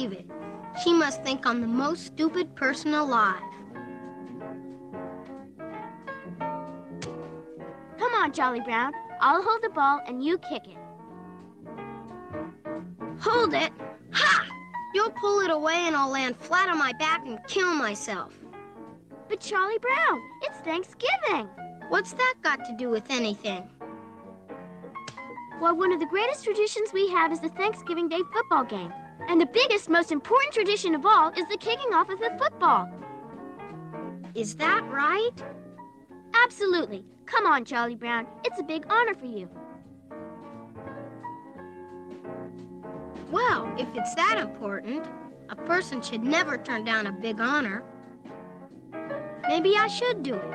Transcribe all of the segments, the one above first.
Believe it. She must think I'm the most stupid person alive. Come on, Charlie Brown. I'll hold the ball and you kick it. Hold it! Ha! You'll pull it away and I'll land flat on my back and kill myself. But Charlie Brown, it's Thanksgiving. What's that got to do with anything? Well, one of the greatest traditions we have is the Thanksgiving Day football game. And the biggest, most important tradition of all is the kicking off of the football. Is that right? Absolutely. Come on, Charlie Brown. It's a big honor for you. Well, if it's that important, a person should never turn down a big honor. Maybe I should do it.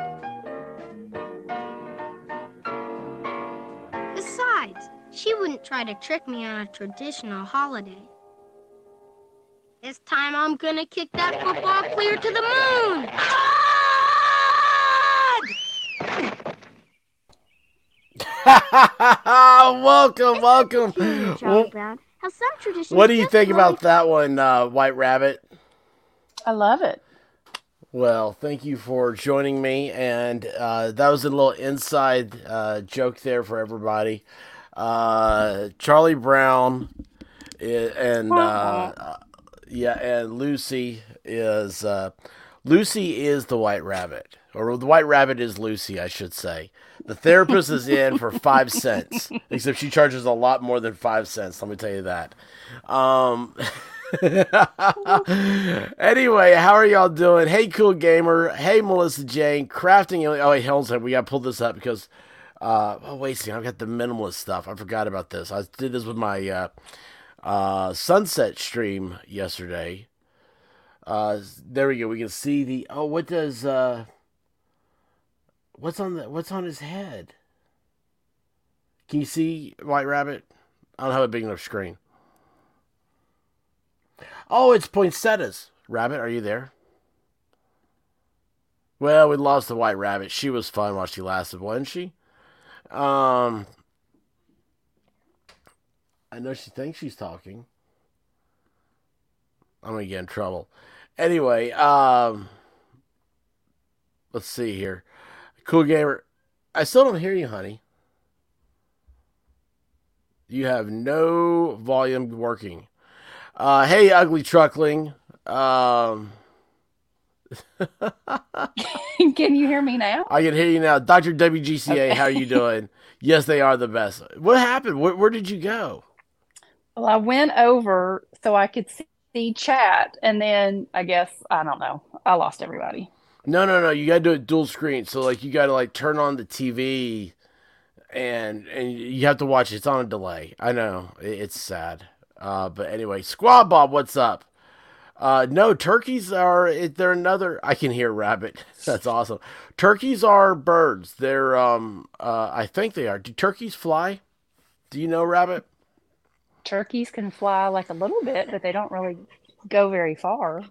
Besides, she wouldn't try to trick me on a traditional holiday. This time I'm gonna kick that football clear to the moon! welcome, welcome. Charlie Well, Brown. How some traditions. what do you think flow about that one, uh, White Rabbit? I love it. Well, thank you for joining me, and uh, that was a little inside uh, joke there for everybody. Uh, Charlie Brown and uh, uh, yeah, and Lucy is uh, Lucy is the White Rabbit, or the White Rabbit is Lucy, I should say. The therapist is in for five cents, except she charges a lot more than five cents. Let me tell you that. Um, anyway, how are y'all doing? Hey, cool gamer. Hey, Melissa Jane. Crafting. Oh, wait, hold on. We got to pull this up because. Uh, oh, wait, see, I've got the minimalist stuff. I forgot about this. I did this with my uh, uh, sunset stream yesterday. Uh, there we go. We can see the. Oh, what does. Uh, what's on the what's on his head? Can you see White Rabbit? I don't have a big enough screen. Oh, it's poinsettias. Rabbit, are you there? Well, we lost the White Rabbit. She was fun while she lasted, wasn't she? Um, I know she thinks she's talking. I'm gonna get in trouble. Anyway, um, let's see here. Cool gamer, I still don't hear you, honey. You have no volume working. Uh, hey, ugly truckling. Um, Can you hear me now? I can hear you now, Doctor WGCA. How are you doing? yes, they are the best. What happened? Where, where did you go? Well, I went over so I could see chat, and then I guess I don't know. I lost everybody. No, no, no. You gotta do it dual screen. So like you gotta like turn on the TV, and and you have to watch. It's on a delay. I know it's sad. Uh, but anyway, Squad Bob, what's up? Uh, no, turkeys are they're another. I can hear rabbit. That's awesome. Turkeys are birds. They're um uh I think they are. Do turkeys fly? Do you know rabbit? Turkeys can fly like a little bit, but they don't really go very far.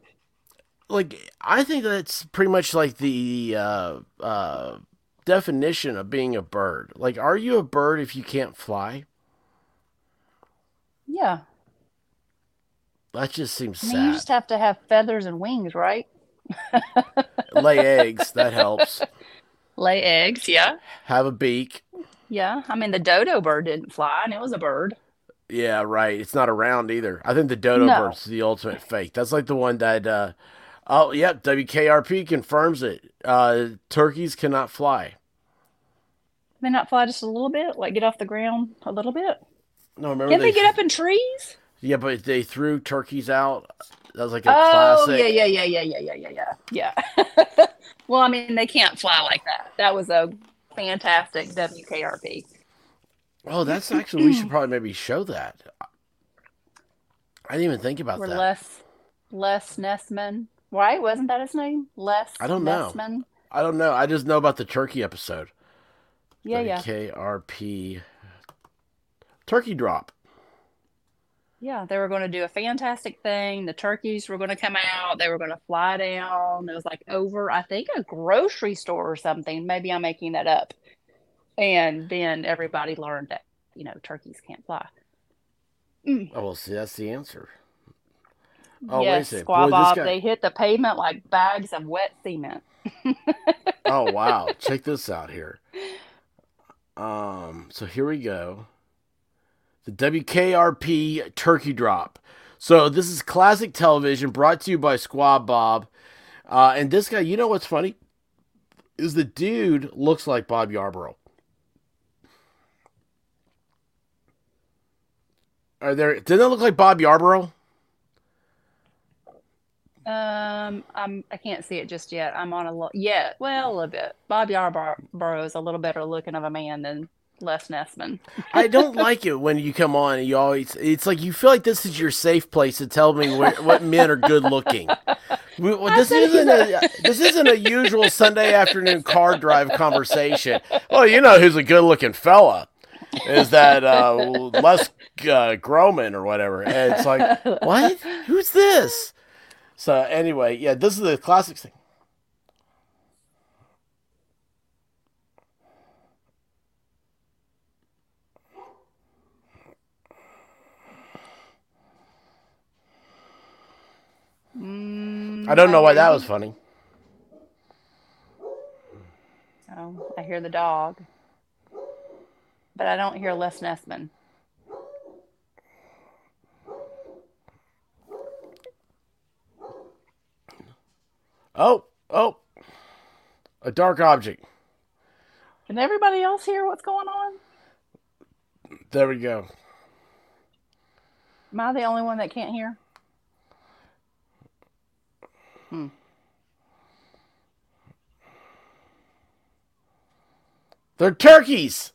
like I think that's pretty much like the uh, uh, definition of being a bird. Like, are you a bird if you can't fly? Yeah. That just seems I mean, you just have to have feathers and wings, right? Lay eggs, that helps. Lay eggs, yeah. Have a beak. Yeah. I mean, the dodo bird didn't fly, and it was a bird. Yeah, right. It's not around either. I think the dodo No. bird's the ultimate fake. That's like the one that. Uh, oh, yep. WKRP confirms it. Uh, turkeys cannot fly. They not fly just a little bit, like get off the ground a little bit. No, remember Can they get up in trees? Yeah, but they threw turkeys out. That was like a Oh, classic. yeah, yeah, yeah, yeah, yeah, yeah, yeah, yeah. Yeah. well, I mean, they can't fly like that. That was a fantastic WKRP. Oh, that's actually we should probably maybe show that. I didn't even think about Where that. Less Les Nessman, Why Wasn't that his name? Les. I don't know. Nessman? I don't know. I just know about the turkey episode. Yeah, yeah, KRP turkey drop. yeah. They were going to do a fantastic thing. The turkeys were going to come out. They were going to fly down. It was like over, I think, a grocery store or something. Maybe I'm making that up. And then everybody learned that you know turkeys can't fly. Oh, well, see, that's the answer. Oh, wait yes, second. Squaw Boy, this Bob, guy- they hit the pavement like bags of wet cement. oh wow check this out here um so here we go the wkrp turkey drop so this is classic television brought to you by Squab bob uh, and this guy you know what's funny is the dude looks like bob yarborough are there doesn't it look like bob yarborough Um, I'm I can't see it just yet. I'm on a little yeah, well a little bit. Bob Yarborough is a little better looking of a man than Les Nessman. I don't like it when you come on and you always. It's like you feel like this is your safe place to tell me where, what men are good looking. We, well, this isn't a this isn't a usual Sunday afternoon car drive conversation. Well, you know who's a good looking fella is that uh, Les uh, Groman or whatever. And it's like what? Who's this? So anyway, yeah, this is the classic thing. Mm, I don't know why that was funny. Oh, I hear the dog, but I don't hear Les Nessman. Oh, oh, a dark object. Can everybody else hear what's going on? There we go. Am I the only one that can't hear? Hmm. They're turkeys.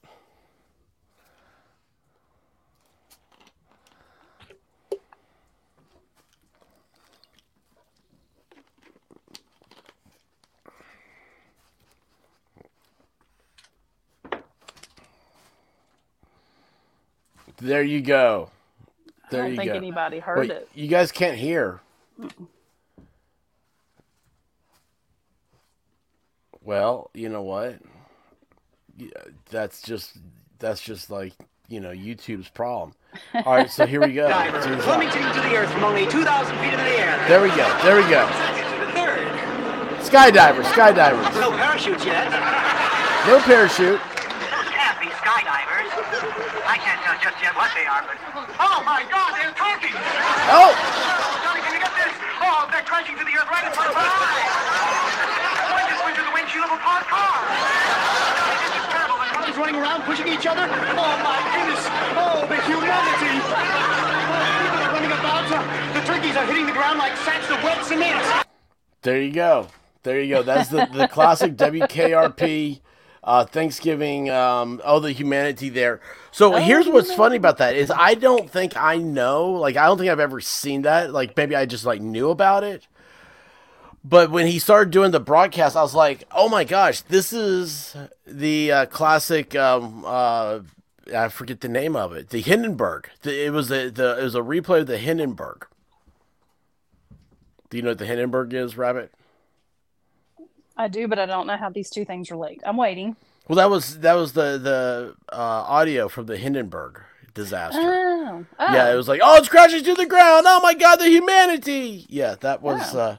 There you go. There I don't you think go. anybody heard Wait, it. you guys can't hear. Well, you know what? Yeah, That's just that's just like you know YouTube's problem. All right, so here we go. Diver, Here's- plummeting to the earth from only 2,000 feet into the air. There we go. There we go. Into the third. Skydivers, skydivers. No parachutes yet. No parachute. Those can't be skydivers. I can't tell just yet what they are, but... Oh, my God, they're turkeys! Oh, Johnny, can you get this? Oh, they're crashing to the earth right in front of our eyes! One just went through the windshield of a parked car! Johnny, this is terrible. The running around pushing each other? Oh, my goodness! Oh, the humanity! Oh, people are running about. The turkeys are hitting the ground like sacks of wet cement. there you go. There you go. That's the the classic WKRP uh, Thanksgiving. Um, oh, the humanity there. So here's what's funny about that is I don't think I know. Like I don't think I've ever seen that. Like maybe I just like knew about it. But when he started doing the broadcast, I was like, "Oh my gosh, this is the uh, classic." Um, uh, I forget the name of it. The Hindenburg. The, it was the, the it was a replay of the Hindenburg. Do you know what the Hindenburg is, Rabbit? I do, but I don't know how these two things relate. I'm waiting. Well, that was that was the the uh, audio from the Hindenburg disaster. Oh, oh. Yeah, it was like, oh, it's crashing to the ground. Oh my God, the humanity. Yeah, that was Wow. uh,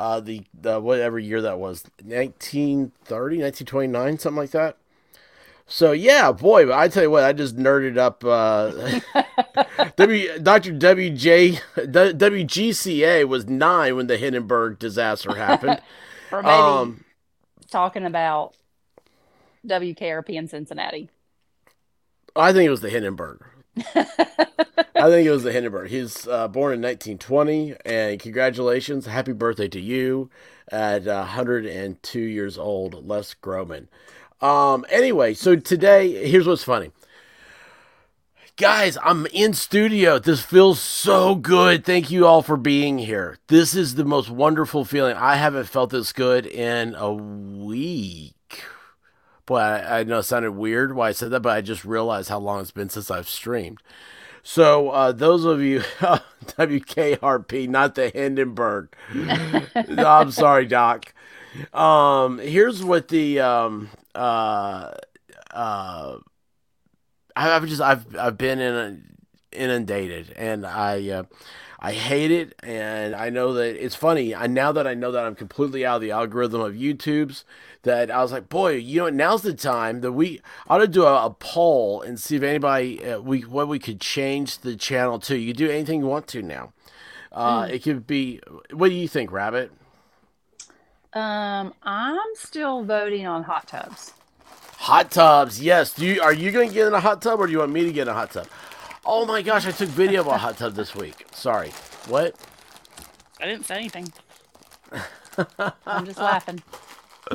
uh, the the whatever year that was, 1930, 1929, something like that. So yeah, boy, I tell you what, I just nerded up. Uh, w Dr. WJ WGCA was nine when the Hindenburg disaster happened. or maybe um, talking about WKRP in Cincinnati. I think it was the Hindenburg. I think it was the Hindenburg. He's uh, born in 1920, and congratulations, happy birthday to you at uh, 102 years old, Les Groman. Um, anyway, so today, here's what's funny. Guys, I'm in studio. This feels so good. Thank you all for being here. This is the most wonderful feeling. I haven't felt this good in a week. Boy, I, I know it sounded weird why I said that, but I just realized how long it's been since I've streamed. So, uh, those of you, WKRP, not the Hindenburg. I'm sorry, Doc. Um, here's what the um, uh, uh, I- I've just I've I've been in a inundated, and I uh, I hate it. And I know that it's funny. I now that I know that I'm completely out of the algorithm of YouTube's. That I was like, boy, you know, now's the time that we ought to do a, a poll and see if anybody uh, we what we could change the channel to. You do anything you want to now. Uh, It could be. What do you think, Rabbit? Um, I'm still voting on hot tubs. Hot tubs, yes. Do you are you going to get in a hot tub or do you want me to get in a hot tub? Oh my gosh, I took video of a hot tub this week. Sorry. What? I didn't say anything. I'm just laughing.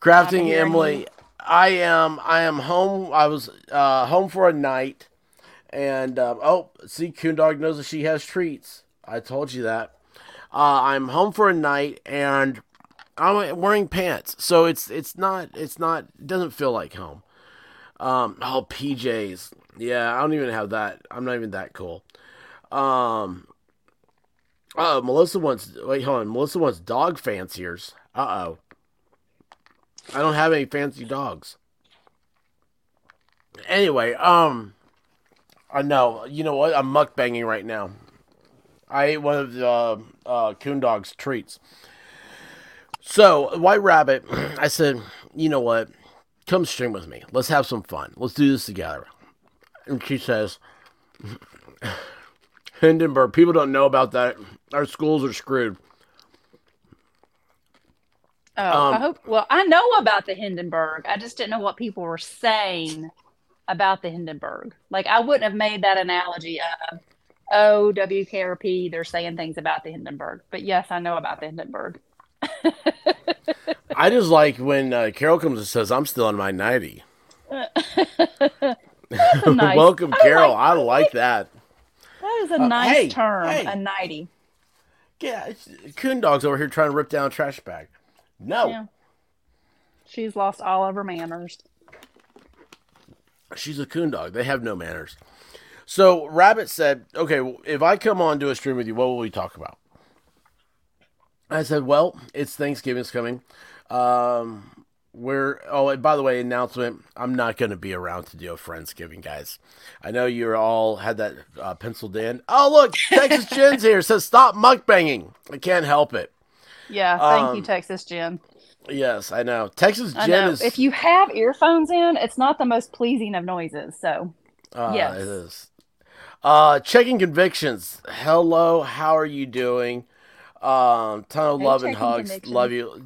Crafting Emily. I am I am home. I was uh, home for a night, and um, oh, see, Coon Dog knows that she has treats. I told you that. Uh, I'm home for a night, and I'm wearing pants, so it's it's not it's not it doesn't feel like home. Um, oh PJs, yeah, I don't even have that. I'm not even that cool. Um, oh Melissa wants wait hold on. Melissa wants dog fanciers. Uh oh. I don't have any fancy dogs. Anyway, um, I know. You know what? I'm mukbanging right now. I ate one of the uh, uh, coon dog's treats. So, White Rabbit, I said, you know what? Come stream with me. Let's have some fun. Let's do this together. And she says, Hindenburg, people don't know about that. Our schools are screwed. Oh, Um, I hope. Well, I know about the Hindenburg. I just didn't know what people were saying about the Hindenburg. Like, I wouldn't have made that analogy of, oh, WKRP, they're saying things about the Hindenburg. But yes, I know about the Hindenburg. I just like when uh, Carol comes and says, I'm still in my 90. Nice. Welcome, I Carol. like- I like that. That is a Uh, nice hey, term, hey. a nighty. Yeah, Coon Dog's over here trying to rip down a trash bag. No, Yeah. She's lost all of her manners. she's a Coon Dog. They have no manners. So Rabbit said, "Okay, if I come on to a stream with you, what will we talk about?" I said, "Well, it's Thanksgiving's coming. Um, we're oh, and by the way, announcement: I'm not going to be around to do a friendsgiving, guys. I know you all had that uh, penciled in. Oh, look, Texas Jen's here. Says stop mukbanging. I can't help it. Yeah, thank you, Um, Texas Jen. Yes, I know. Texas I Jen know. is If you have earphones in, it's not the most pleasing of noises. So, Uh, Yes. It is. Uh, checking convictions. Hello, how are you doing? Um, ton of love and hugs. Love you.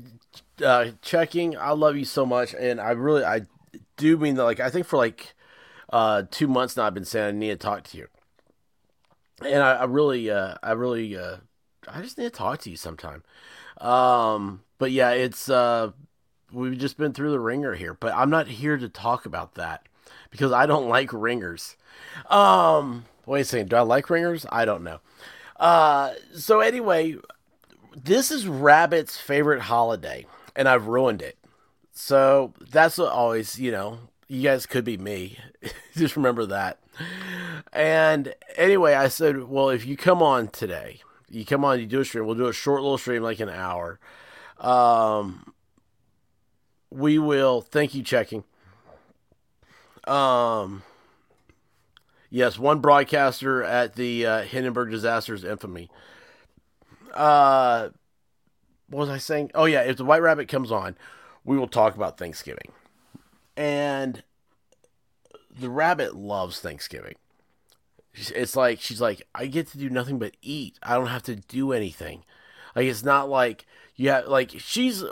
Uh, checking. I love you so much, and I really, I do mean that. Like, I think for like uh two months now, I've been saying I need to talk to you, and I, I really, uh, I really, uh, I just need to talk to you sometime. Um, but yeah, it's uh, we've just been through the ringer here, but I'm not here to talk about that because I don't like ringers. Um, wait a second. Do I like ringers? I don't know. Uh, so anyway, this is Rabbit's favorite holiday, and I've ruined it. So that's always, you know, you guys could be me. Just remember that. And anyway, I said, well, if you come on today, you come on, you do a stream. We'll do a short little stream, like an hour. Um, we will. Thank you, checking. Um, yes, one broadcaster at the uh, Hindenburg disaster's infamy. Uh, what was I saying? Oh yeah, if the White Rabbit comes on, we will talk about Thanksgiving. And the rabbit loves Thanksgiving. It's like she's like I get to do nothing but eat. I don't have to do anything. Like it's not like you have like she's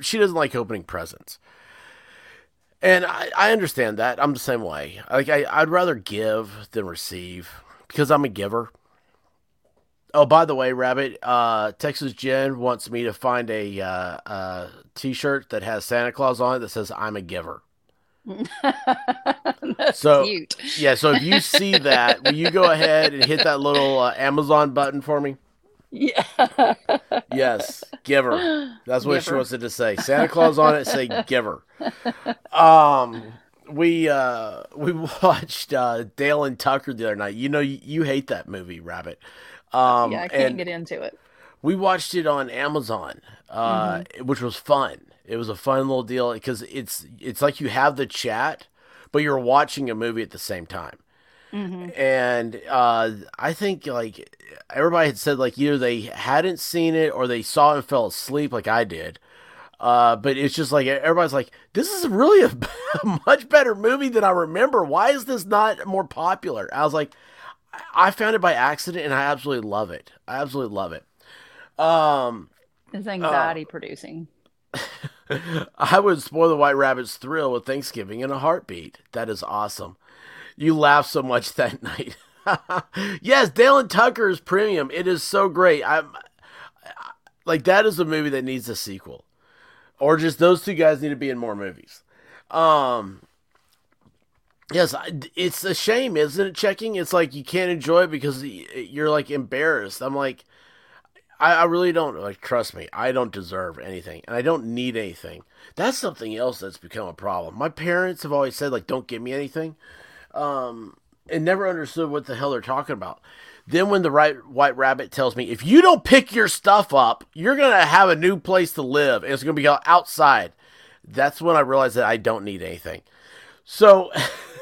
she doesn't like opening presents. And I, I understand that. I'm the same way. Like I, I'd rather give than receive because I'm a giver. Oh, by the way, Rabbit, uh, Texas Jen wants me to find a uh, uh, T-shirt that has Santa Claus on it that says "I'm a giver." That's So- cute. Yeah, so if you see that, will you go ahead and hit that little uh, Amazon button for me? Yeah. Yes, giver. That's what she Giver. wants it to say. Santa Claus on it, say giver. Um, we uh we watched uh Dale and Tucker the other night. You know you, you hate that movie, Rabbit. Um, yeah, I can't get into it. we watched it on Amazon, uh, Mm-hmm. which was fun. It was a fun little deal because it's it's like you have the chat, but you're watching a movie at the same time. hmm and uh, I think like everybody had said like either they hadn't seen it or they saw it and fell asleep like I did. Uh, but it's just like everybody's like, this is really a, a much better movie than I remember. Why is this not more popular? I was like, I found it by accident and I absolutely love it. I absolutely love it. Um, It's anxiety producing. I would spoil the White Rabbit's thrill with Thanksgiving in a heartbeat. That is awesome. You laughed so much that night. yes, Dale and Tucker is premium. It is so great. I'm like that is a movie that needs a sequel, or just those two guys need to be in more movies. Um, yes, it's a shame, isn't it? Checking, it's like you can't enjoy it because you're like embarrassed. I'm like, I, I really don't like. Trust me, I don't deserve anything, and I don't need anything. That's something else that's become a problem. My parents have always said like, "Don't give me anything," um, and never understood what the hell they're talking about. Then when the right white rabbit tells me, "If you don't pick your stuff up, you're gonna have a new place to live, and it's gonna be outside," that's when I realized that I don't need anything. So,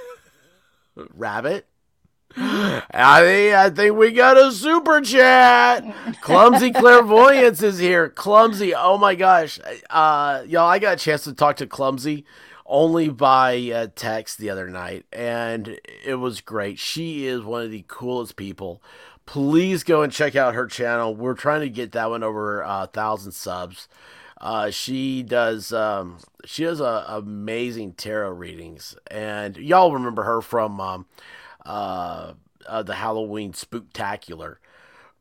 rabbit. I think I think we got a super chat. Clumsy clairvoyance is here. Clumsy, oh my gosh, uh, y'all! I got a chance to talk to Clumsy only by uh, text the other night, and it was great. She is one of the coolest people. Please go and check out her channel. We're trying to get that one over a thousand subs. Uh, she does um, she does uh, amazing tarot readings, and y'all remember her from um, uh, uh, the Halloween Spooktacular.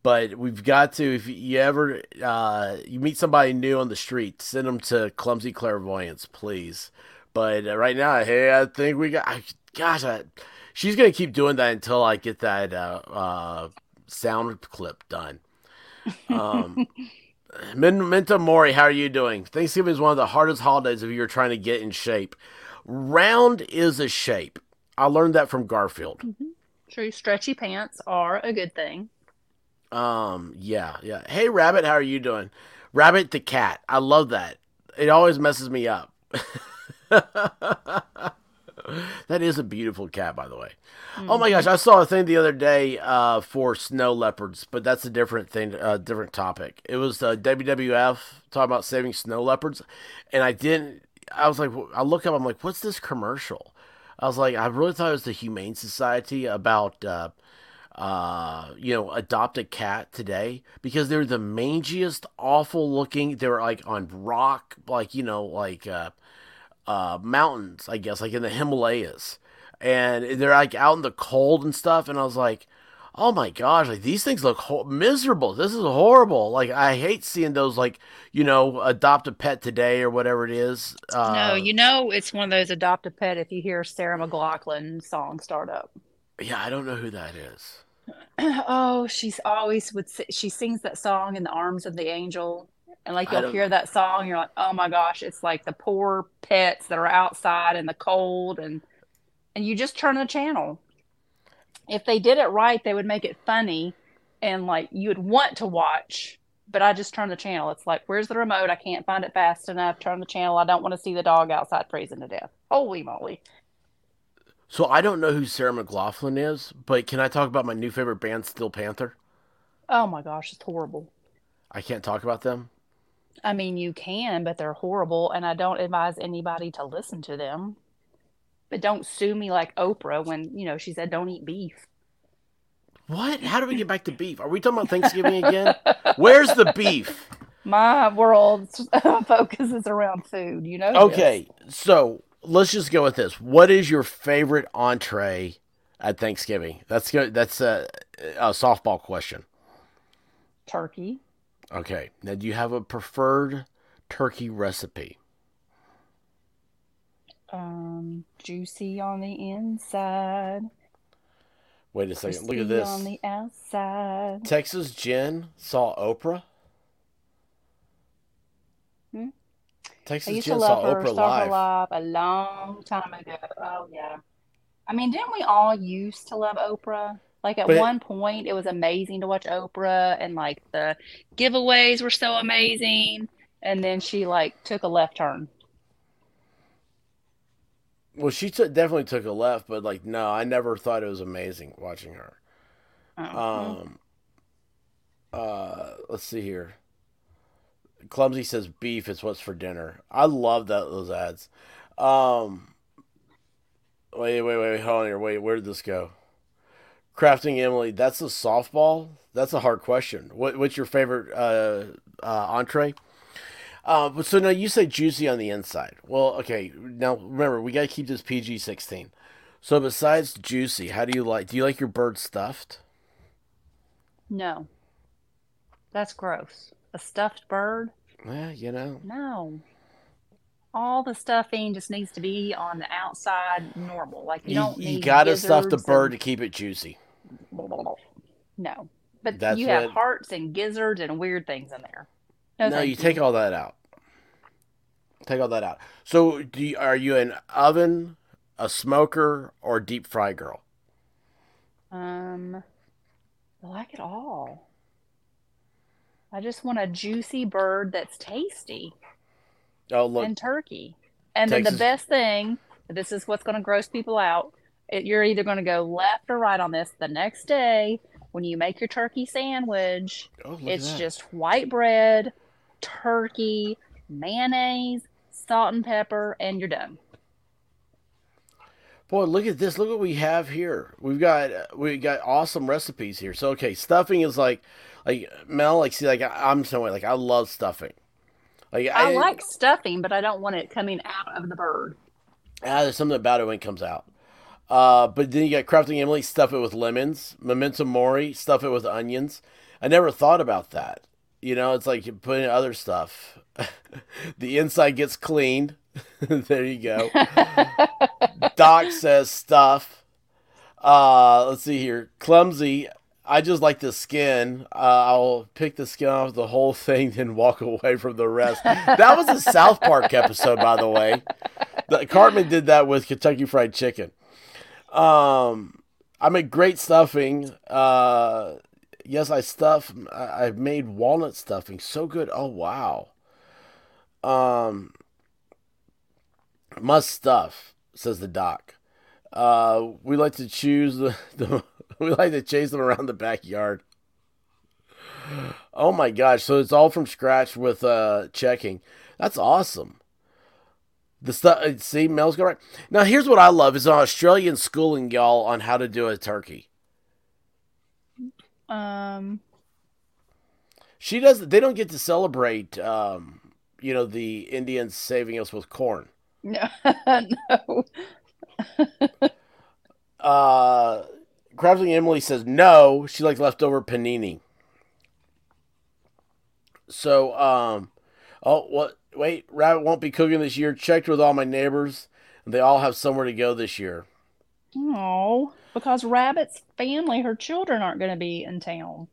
But we've got to if you ever uh, you meet somebody new on the street, send them to Clumsy Clairvoyance, please. But uh, right now, hey, I think we got. I, gosh, I, she's gonna keep doing that until I get that sound clip done. Um, Memento Mori, how are you doing? Thanksgiving is one of the hardest holidays if you're trying to get in shape. Round is a shape. I learned that from Garfield. True, stretchy pants are a good thing. Um, yeah, yeah. Hey, Rabbit, how are you doing? Rabbit the cat. I love that. It always messes me up. that is a beautiful cat, by the way. Oh my gosh, I saw a thing the other day uh, for snow leopards, but that's a different thing, a uh, different topic. It was uh, WWF talking about saving snow leopards, and I didn't. I was like, I look up, I'm like, what's this commercial? I was like, I really thought it was the Humane Society about, uh, uh, you know, adopt a cat today because they're the mangiest, awful looking. They were like on rock, like you know, like uh, uh, mountains, I guess, like in the Himalayas, and they're like out in the cold and stuff. And I was like, oh my gosh, like these things look ho- miserable. This is horrible. Like I hate seeing those, like you know, adopt a pet today or whatever it is. Uh, no, you know it's one of those adopt a pet if you hear Sarah McLachlan song start up. yeah, I don't know who that is. oh, she's always would she sings that song in the arms of the angel. And like you'll hear that song, you're like, oh my gosh, it's like the poor pets that are outside in the cold and and you just turn the channel. If they did it right, they would make it funny and like you would want to watch. But I just turn the channel. It's like, where's the remote? I can't find it fast enough. Turn the channel. I don't want to see the dog outside freezing to death. Holy moly. So I don't know who Sarah McLachlan is, but can I talk about my new favorite band, Steel Panther? Oh my gosh, it's horrible. I can't talk about them. I mean, you can, but they're horrible, and I don't advise anybody to listen to them. But don't sue me like Oprah when, you know, she said don't eat beef. What? How do we get back to beef? Are we talking about Thanksgiving again? Where's the beef? My world focuses around food, you know. this. Okay, so let's just go with this. What is your favorite entree at Thanksgiving? That's good. That's a, a softball question. Turkey. Okay. Now, do you have a preferred turkey recipe? Um, juicy on the inside, Wait a second. Look at this. on the outside. Texas Jen saw Oprah. Hmm? Texas I used to Jen love saw her, Oprah saw her live. live a long time ago. Oh yeah. I mean, didn't we all used to love Oprah? Like at But- one point, it was amazing to watch Oprah, and like the giveaways were so amazing. And then she like took a left turn. Well, she took definitely took a left, but like no, I never thought it was amazing watching her. Oh. Um, uh, let's see here. Clumsy says beef is what's for dinner. I love that those ads. Um, wait, wait, wait, hold on here. Wait, where did this go? Crafting Emily, that's a softball. That's a hard question. What, what's your favorite uh, uh, entree? Uh, but so now you say juicy on the inside. Well, okay. Now remember, we got to keep this PG sixteen. So besides juicy, how do you like? Do you like your bird stuffed? No. That's gross. A stuffed bird? Yeah, you know. No. All the stuffing just needs to be on the outside normal. Like you, You, don't you need gotta stuff the bird to keep it juicy. No. But That's you have what- hearts and gizzards and weird things in there. No, No, thank you take all that out. Take all that out. So, do you, are you an oven, a smoker, or deep fry girl? Um, I like it all. I just want a juicy bird that's tasty Oh, look, and turkey. And then the best thing, this is what's going to gross people out. You're either going to go left or right on this. The next day, when you make your turkey sandwich, oh, it's just white bread, turkey, mayonnaise, salt and pepper, and you're done. Boy, look at this. Look what we have here. We've got we got awesome recipes here. So, okay, stuffing is like like Mel. Like, see, like I- I'm so like I love stuffing. Like I like stuffing, but I don't want it coming out of the bird. Ah, there's something about it when it comes out. Uh, but then you got crafting Emily, stuff it with lemons. Memento Mori, stuff it with onions. I never thought about that. You know, it's like you put in other stuff. the inside gets cleaned. there you go. Doc says stuff. Uh, let's see here. Clumsy. I just like the skin. Uh, I'll pick the skin off the whole thing, then walk away from the rest. That was a South Park episode, by the way. The, Cartman did that with Kentucky Fried Chicken. Um, I make great stuffing. Uh, yes, I stuff. I, I've made walnut stuffing so good. Oh wow. Um, must stuff says the doc. Uh, we like to choose the, the we like to chase them around the backyard. Oh my gosh! So it's all from scratch with uh checking. That's awesome. The stuff. See, Mel's got right. Now here's what I love: is an Australian schooling y'all on how to do a turkey. Um, She doesn't. They don't get to celebrate. Um, you know, the Indians saving us with corn. no, no. Uh, Crafting Emily says no. She likes leftover panini. So, um, oh, what? Wait, Rabbit won't be cooking this year. Checked with all my neighbors, and they all have somewhere to go this year. Oh, because Rabbit's family, her children aren't going to be in town.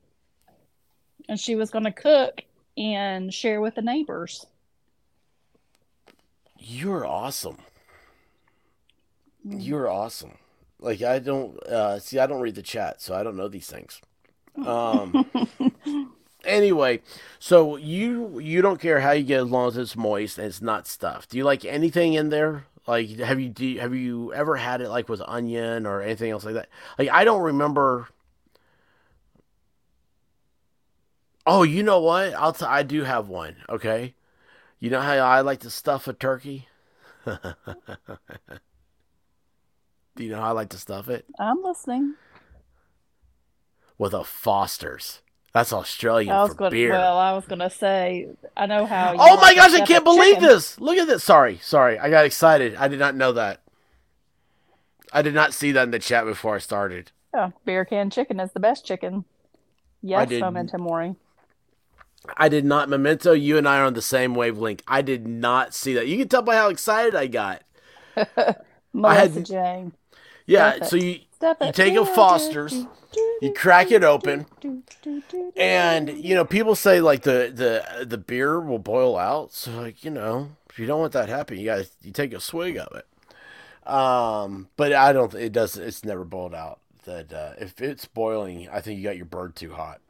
And she was going to cook and share with the neighbors. You're awesome. You're awesome. Like I don't uh, see. I don't read the chat, so I don't know these things. Um. anyway, so you you don't care how you get as long as it's moist and it's not stuffed. Do you like anything in there? Like have you do you, have you ever had it like with onion or anything else like that? Like I don't remember. Oh, you know what? I'll t- I do have one. Okay, you know how I like to stuff a turkey. do you know how I like to stuff it I'm listening. with a Foster's? That's Australian I was for going beer. well, I was going to say, I know how. Oh you Oh my gosh, I can't believe chicken. this. Look at this. Sorry, sorry. I got excited. I did not know that. I did not see that in the chat before I started. Yeah, beer can chicken is the best chicken. Yes, Memento Mori. I did not. Memento, you and I are on the same wavelength. I did not see that. You can tell by how excited I got. Melissa had- Jane. Yeah, so you you take a Foster's, you crack it open, and you know people say like the the the beer will boil out. So like you know if you don't want that happen, you got you take a swig of it. Um, but I don't. It does. It's never boiled out. That uh, if it's boiling, I think you got your bird too hot.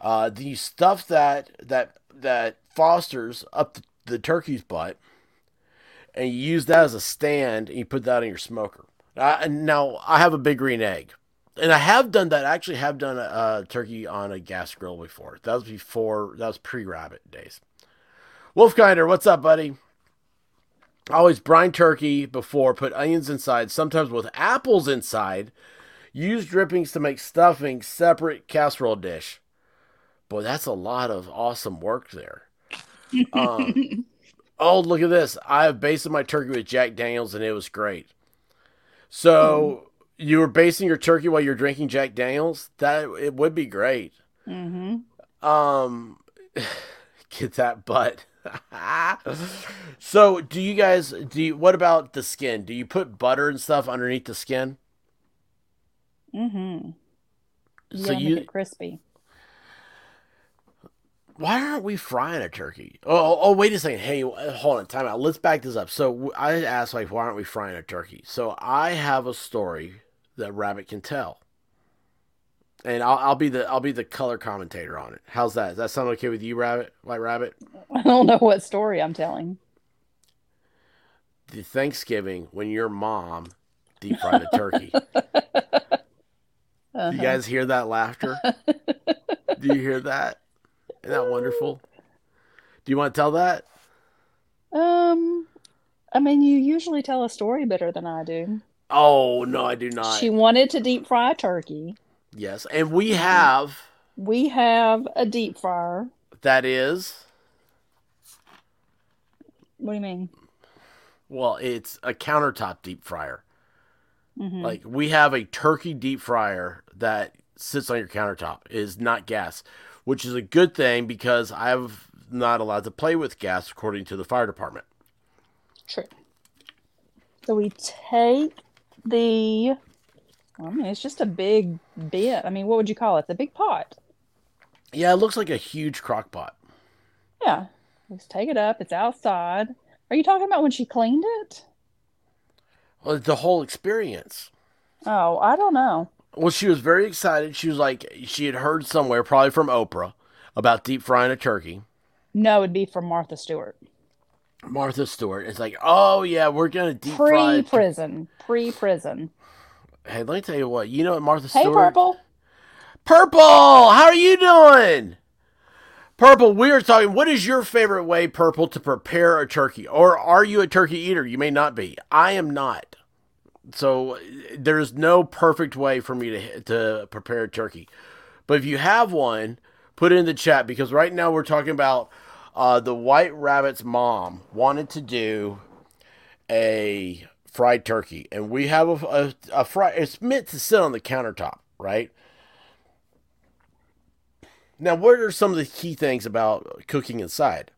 Uh, then you stuff that that that Foster's up the, the turkey's butt, and you use that as a stand, and you put that in your smoker. Uh, now I have a big green egg, and I have done that. I actually have done a, a turkey on a gas grill before. That was before. That was pre-rabbit days. Wolfkinder, what's up, buddy? I Always brine turkey before, put onions inside, sometimes with apples inside. Use drippings to make stuffing, separate casserole dish. Boy, that's a lot of awesome work there. Um, oh, look at this. I have basted my turkey with Jack Daniels and it was great. So you were basting your turkey while you're drinking Jack Daniels? That it would be great. Mm-hmm. Um, get that butt. so, do you guys do? You, what about the skin? Do you put butter and stuff underneath the skin? Mm-hmm. So you- make it crispy. Why aren't we frying a turkey? Oh, oh, oh, wait a second. Hey, hold on, time out. Let's back this up. So I asked, like, why aren't we frying a turkey? So I have a story that Rabbit can tell, and I'll, I'll be the I'll be the color commentator on it. How's that? Does that sound okay with you, Rabbit? White Rabbit? I don't know what story I'm telling. The Thanksgiving when your mom deep fried a turkey. Uh-huh. You guys hear that laughter? Do you hear that? Isn't that wonderful? Do you want to tell that? Um, I mean, you usually tell a story better than I do. Oh no, I do not. She wanted to deep fry turkey. Yes, and we have We have a deep fryer. that is What do you mean? well, it's a countertop deep fryer. Mhm. Like we have a turkey deep fryer that sits on your countertop. It is not gas, which is a good thing because I'm not allowed to play with gas according to the fire department. True. So we take the. I mean, it's just a big bit. I mean, what would you call it? The big pot. Yeah, it looks like a huge crock pot. Yeah. Let's take it up. It's outside. Are you talking about when she cleaned it? Well, the whole experience. Oh, I don't know. Well, she was very excited. She was like, she had heard somewhere, probably from Oprah, about deep frying a turkey. No, it'd be from Martha Stewart. Martha Stewart is like, oh yeah, we're gonna deep fry. Pre prison. Pre prison. Hey, let me tell you what. You know what Martha Hey, Purple. Purple, how are you doing? Purple, we are talking. What is your favorite way, Purple, to prepare a turkey? Or are you a turkey eater? You may not be. I am not. So there's no perfect way for me to to prepare turkey. But if you have one, put it in the chat because right now we're talking about uh, the White Rabbit's mom wanted to do a fried turkey, and we have a, a, a fry. It's meant to sit on the countertop, right? Now, what are some of the key things about cooking inside?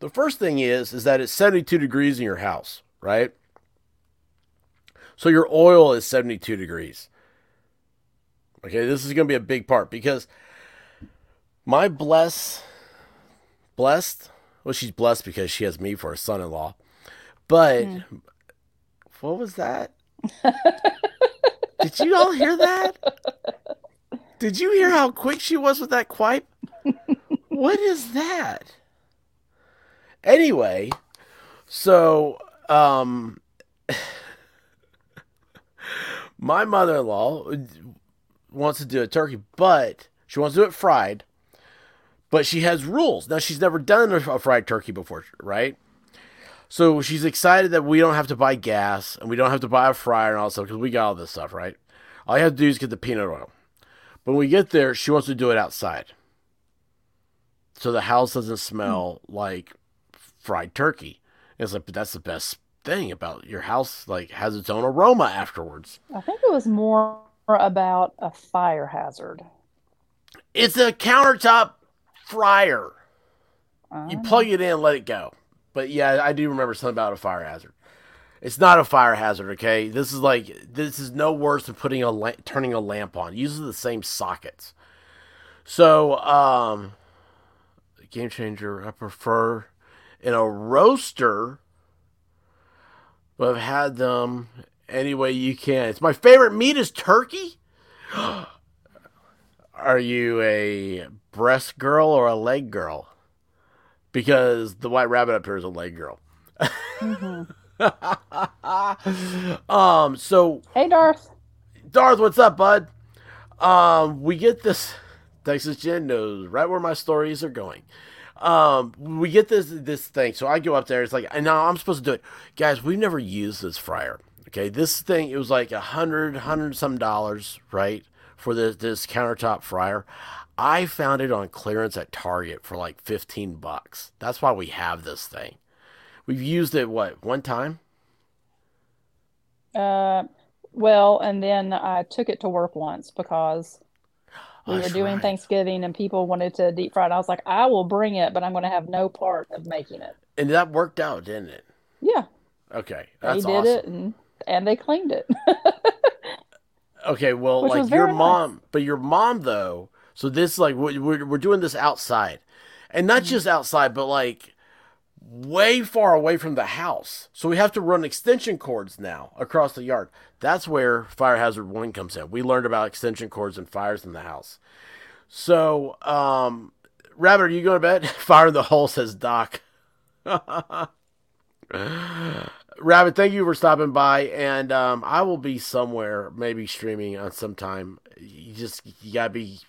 The first thing is is that it's 72 degrees in your house, right? So your oil is 72 degrees. Okay, this is going to be a big part because my bless blessed, well she's blessed because she has me for a son-in-law. But what was that? Did you all hear that? Did you hear how quick she was with that quipe? what is that? Anyway, so um my mother-in-law wants to do a turkey, but she wants to do it fried. But she has rules. Now she's never done a a fried turkey before, right? So she's excited that we don't have to buy gas and we don't have to buy a fryer and all that stuff because we got all this stuff, right? All you have to do is get the peanut oil. But when we get there, she wants to do it outside. So the house doesn't smell like fried turkey. And it's like, but that's the best thing about your house, like has its own aroma afterwards. I think it was more about a fire hazard. It's a countertop fryer. You Uh, plug it in, let it go. But yeah, I do remember something about a fire hazard. It's not a fire hazard, okay? This is like this is no worse than putting a la- turning a lamp on. It uses the same sockets. So, um game changer, I prefer in a roaster, but I've had them any way you can. It's my favorite meat is turkey. Are you a breast girl or a leg girl? because the white rabbit up here is a leg girl. um, so Hey, Darth. Darth, what's up, bud? Um, we get this. Texas Jen knows right where my stories are going. Um, we get this this thing. So I go up there. It's like, and now I'm supposed to do it, guys. We've never used this fryer. Okay, this thing it was like a hundred, hundred some dollars, right, for this this countertop fryer. I found it on clearance at Target for like fifteen bucks. That's why we have this thing. We've used it what one time. Uh, well, and then I took it to work once because we were doing right. Thanksgiving and people wanted to deep fry it. I was like, I will bring it, but I'm going to have no part of making it. And that worked out, didn't it? Yeah, Okay, they did awesome. it and and they cleaned it. Okay, well, Which like your very nice. mom, but your mom though. So this like we're we're, we're doing this outside, and not Mm-hmm. just outside, but like way far away from the house. So we have to run extension cords now across the yard. That's where fire hazard one comes in. We learned about extension cords and fires in the house. So, um, Rabbit, are you going to bed? Fire in the hole says Doc. Rabbit, thank you for stopping by, and um, I will be somewhere, maybe streaming on sometime. You just you gotta be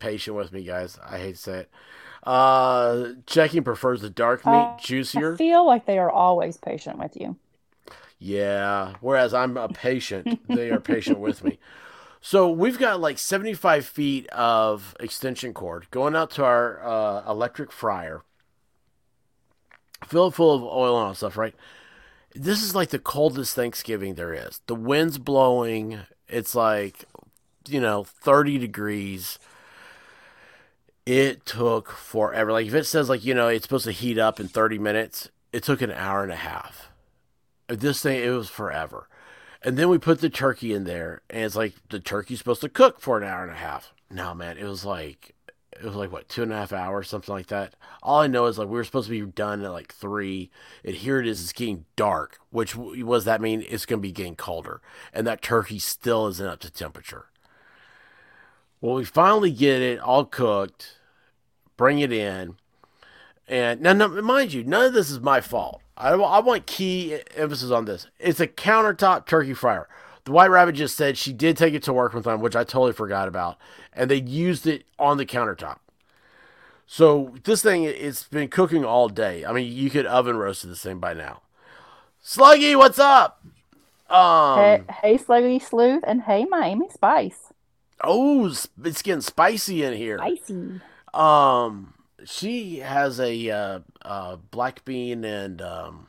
patient with me, guys. I hate to say it. Uh, checking prefers the dark meat, Uh, juicier. I feel like they are always patient with you. Yeah. Whereas I'm a patient, they are patient with me. So we've got like 75 feet of extension cord going out to our uh, electric fryer, filled full of oil and all stuff, right? This is like the coldest Thanksgiving there is. The wind's blowing. It's like, you know, 30 degrees. It took forever. Like if it says like, you know, it's supposed to heat up in 30 minutes, it took an hour and a half this thing it was forever. And then we put the turkey in there and it's like the turkey's supposed to cook for an hour and a half. No man it was like it was like what two and a half hours something like that? All i know is like we were supposed to be done at like three and here it is it's getting dark which w- what does that mean? It's going to be getting colder. And that turkey still isn't up to temperature. Well we finally get it all cooked bring it in and now, now, mind you, none of this is my fault. I, I want key emphasis on this. It's a countertop turkey fryer. The White Rabbit just said she did take it to work with them, which I totally forgot about, and they used it on the countertop. So this thing, it's been cooking all day. I mean, you could oven roast this thing by now. Sluggy, what's up? Um, hey, hey, Sluggy Sleuth, and hey, Miami Spice. oh, it's getting spicy in here. Spicy. Um, she has a uh, uh, black bean and um,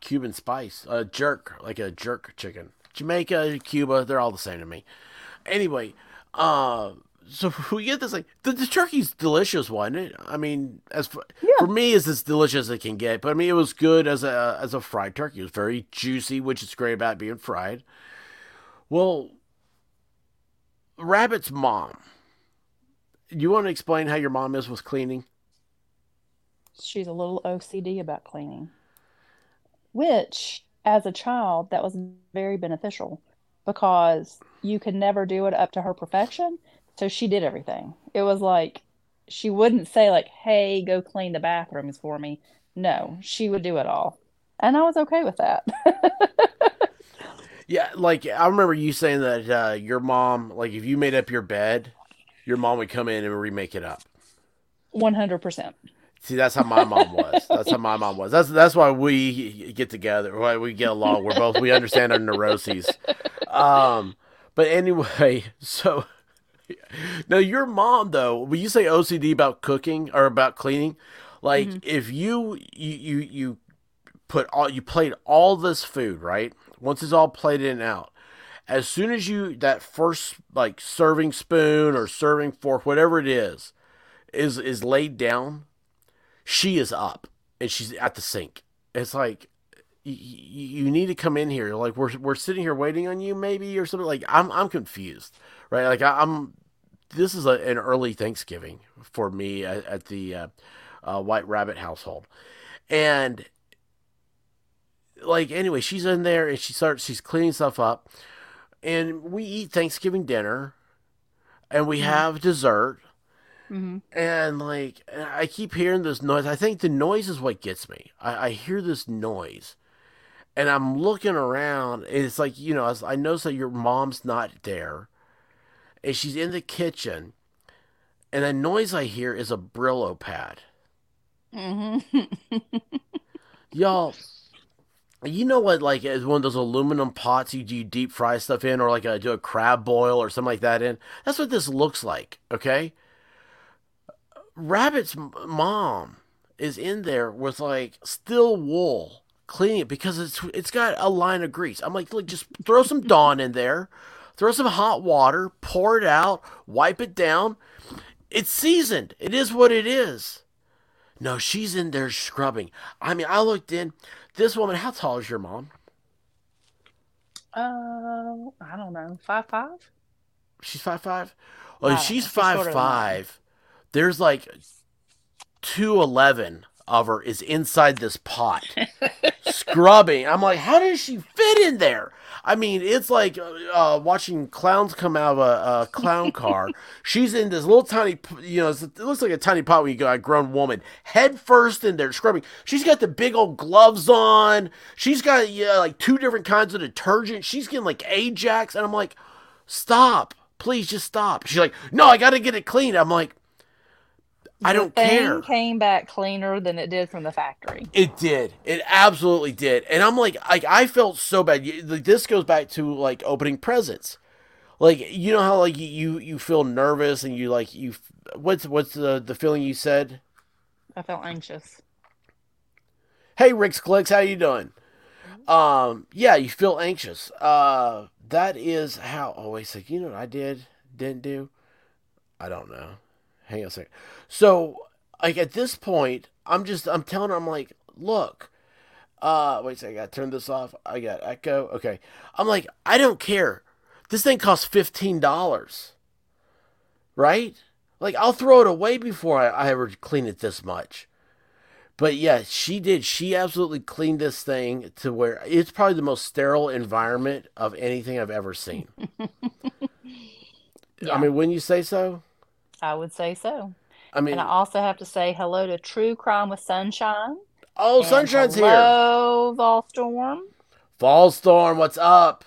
Cuban spice, a jerk, like a jerk chicken. Jamaica, Cuba, they're all the same to me. Anyway, uh, so we get this like the, the turkey's delicious, wasn't it? I mean, as for, for me, it's as delicious as it can get. But I mean, it was good as a as a fried turkey. It was very juicy, which is great about being fried. Well, Rabbit's mom. You want to explain how your mom is with cleaning? She's a little OCD about cleaning, which, as a child, that was very beneficial because you could never do it up to her perfection. So she did everything. It was like she wouldn't say like, "Hey, go clean the bathrooms for me." No, she would do it all, and I was okay with that. Yeah, like I remember you saying that uh, your mom, like if you made up your bed, your mom would come in and remake it up. One hundred percent. See, that's how my mom was. That's how my mom was. That's that's why we get together. Why we get along. We're both we understand our neuroses. Um, but anyway, so now your mom though, when you say OCD about cooking or about cleaning, like if you you you you put all you plate all this food right once it's all plated and out as soon as you that first like serving spoon or serving fork whatever it is is is laid down she is up and she's at the sink. It's like you, need to come in here. Like we're we're sitting here waiting on you maybe or something. Like i'm i'm confused right? Like I, i'm this is a, an early thanksgiving for me at, at the uh, uh, white rabbit household. And like anyway she's in there and she starts she's cleaning stuff up. And we eat thanksgiving dinner and we have dessert hmm and like I keep hearing this noise. I think the noise is what gets me. I, I hear this noise, and I'm looking around, and it's like you know, as I notice that your mom's not there, and she's in the kitchen, and the noise I hear is a Brillo pad. hmm Y'all, you know what? Like, is one of those aluminum pots you do deep fry stuff in, or like a, do a crab boil or something like that in. That's what this looks like. Okay. Rabbit's mom is in there with like steel wool cleaning it because it's it's got a line of grease. I'm like, look, just throw some Dawn in there, throw some hot water, pour it out, wipe it down. It's seasoned. It is what it is. No, she's in there scrubbing. I mean, I looked in. This woman, how tall is your mom? Uh, I don't know, five five. She's five five. I she's. She's five shorter than mine. five. There's like two eleven of her is inside this pot scrubbing. I'm like, how does she fit in there? I mean, it's like uh, watching clowns come out of a, a clown car. She's in this little tiny, you know, it looks like a tiny pot when you got a grown woman, head first in there scrubbing. She's got the big old gloves on. She's got yeah, like two different kinds of detergent. She's getting like Ajax, and I'm like, stop, please, just stop. She's like, no, I got to get it clean. I'm like, I don't care. Came back cleaner than it did from the factory. It did. It absolutely did. And I'm like, like I felt so bad. Like this goes back to like opening presents. Like you know how like you you feel nervous and you like you what's what's the the feeling you said? I felt anxious. Hey Rick's clicks, how you doing? Um yeah, you feel anxious. Uh that is how oh wait a second, you know what I did didn't do? I don't know. Hang on a second. So like at this point, I'm just I'm telling her I'm like, look, uh wait a second, I gotta turn this off. I got echo. Okay. I'm like, I don't care. This thing costs fifteen dollars. Right? Like I'll throw it away before I, I ever clean it this much. But yeah, she did. She absolutely cleaned this thing to where it's probably the most sterile environment of anything I've ever seen. I mean, wouldn't you say so? I would say so. I mean, And I also have to say hello to True Crime with Sunshine. oh, and Sunshine's here. hello, Volstorm. Fall Storm, what's up?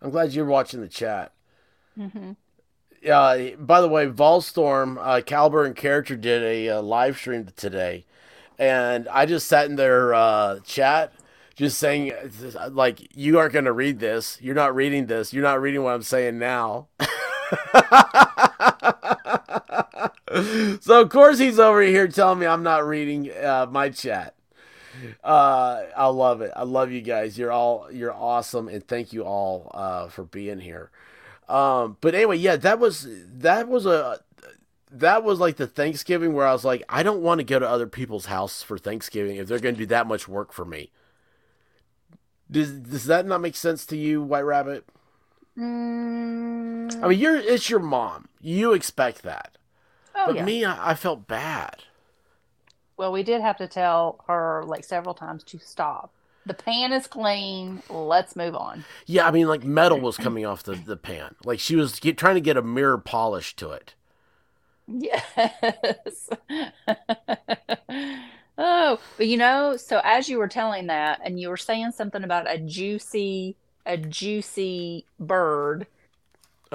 I'm glad you're watching the chat. hmm Uh, by the way, Volstorm, uh, Caliber and Character did a uh, live stream today, and I just sat in their uh, chat, just saying, like, you aren't going to read this. You're not reading this. You're not reading what I'm saying now. so of course he's over here telling me I'm not reading uh, my chat. Uh, I love it. I love you guys. You're all you're awesome, and thank you all uh, for being here. Um, but anyway, yeah, that was that was a that was like the Thanksgiving where I was like, I don't want to go to other people's house for Thanksgiving if they're going to do that much work for me. Does does that not make sense to you, White Rabbit? Mm, I mean, you're it's your mom. You expect that, oh, but yeah. me, I, I felt bad. Well, we did have to tell her like several times to stop. The pan is clean. Let's move on. Yeah, I mean, like metal was coming off the, the pan. Like she was get, trying to get a mirror polish to it. Yes. Oh, but you know, so as you were telling that, and you were saying something about a juicy, a juicy bird.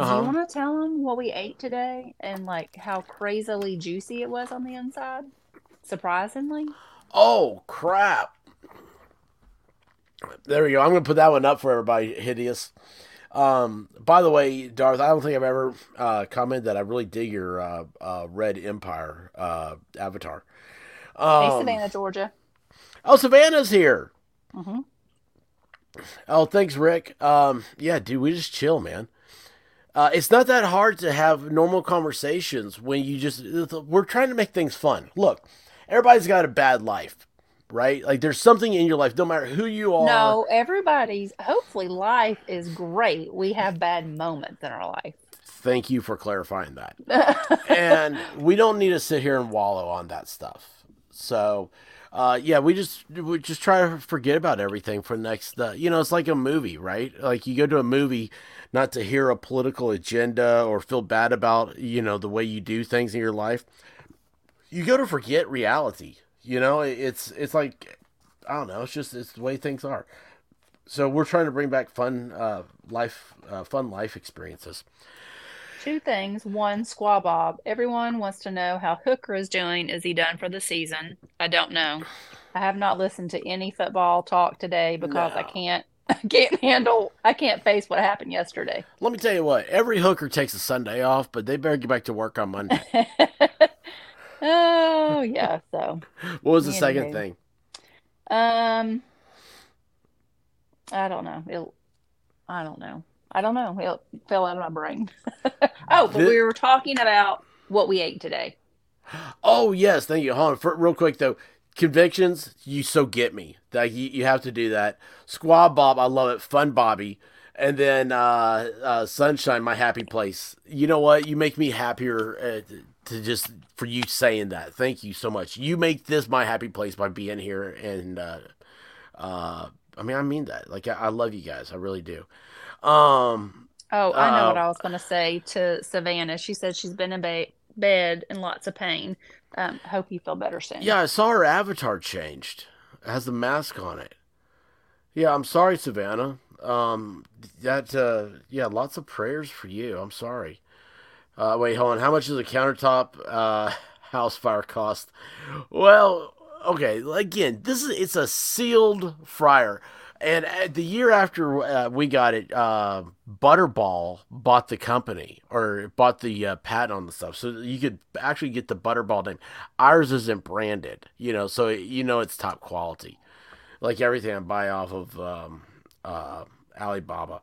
Do you Uh-huh. want to tell them what we ate today and like how crazily juicy it was on the inside? Surprisingly. Oh crap! There we go. I'm gonna put that one up for everybody. Hideous. Um, by the way, Darth, I don't think I've ever uh, commented that I really dig your uh, uh, Red Empire uh, avatar. Hey, Um, Savannah, Georgia. oh, Savannah's here. hmm Oh, thanks, Rick. Um, yeah, dude, we just chill, man. Uh, it's not that hard to have normal conversations when you just we're trying to make things fun. Look, everybody's got a bad life, right? Like there's something in your life, no matter who you are. No, everybody's hopefully life is great. We have bad moments in our life. Thank you for clarifying that. and we don't need to sit here and wallow on that stuff. So, uh, yeah, we just we just try to forget about everything for the next. Uh, you know, it's like a movie, right? Like you go to a movie not to hear a political agenda or feel bad about you know the way you do things in your life. You go to forget reality. You know, it's it's like I don't know. It's just it's the way things are. So we're trying to bring back fun uh, life, uh, fun life experiences. Two things. One, Squaw Bob. Everyone wants to know how Hooker is doing. Is he done for the season? I don't know. I have not listened to any football talk today because I can't I can't handle I can't face what happened yesterday. Let me tell you what. Every hooker takes a Sunday off, but they better get back to work on Monday. oh yeah, so What was the Anywho. second thing? um I don't know. It, I don't know. I don't know. It fell out of my brain. oh, but Thi- we were talking about what we ate today. Oh yes, thank you. Hold on, for, real quick though. Convictions, you so get me. Like you, you have to do that. Squab Bob, I love it. Fun Bobby, and then uh, uh, Sunshine, my happy place. You know what? You make me happier uh, to just for you saying that. Thank you so much. You make this my happy place by being here, and uh, uh, I mean I mean that. Like I, I love you guys, I really do. Um, Oh, I know what Oh. I was going to say to Savannah. She said she's been in ba bed in lots of pain. Um, hope you feel better soon. Yeah, I saw her avatar changed. It has the mask on it. Yeah, I'm sorry, Savannah. Um, that uh, yeah, lots of prayers for you. I'm sorry. Uh, wait, hold on. How much does a countertop uh, house fire cost? Well, okay. Again, this is it's a sealed fryer, and uh, the year after uh, we got it, uh, Butterball bought the company or bought the uh, patent on the stuff, so you could actually get the Butterball name. Ours isn't branded, you know, so you know it's top quality, like everything I buy off of um, uh, Alibaba.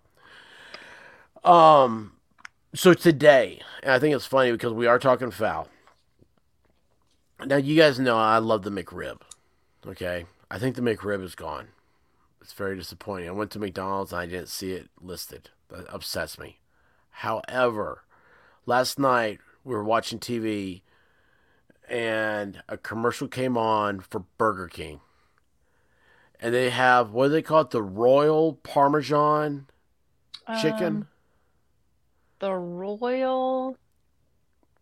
Um, so today, and I think it's funny because we are talking foul. Now you guys know I love the McRib. Okay, I think the McRib is gone. It's very disappointing. I went to McDonald's and I didn't see it listed. That upsets me. However, last night we were watching TV and a commercial came on for Burger King. And they have what do they call it? The Royal Parmesan chicken. Um, the Royal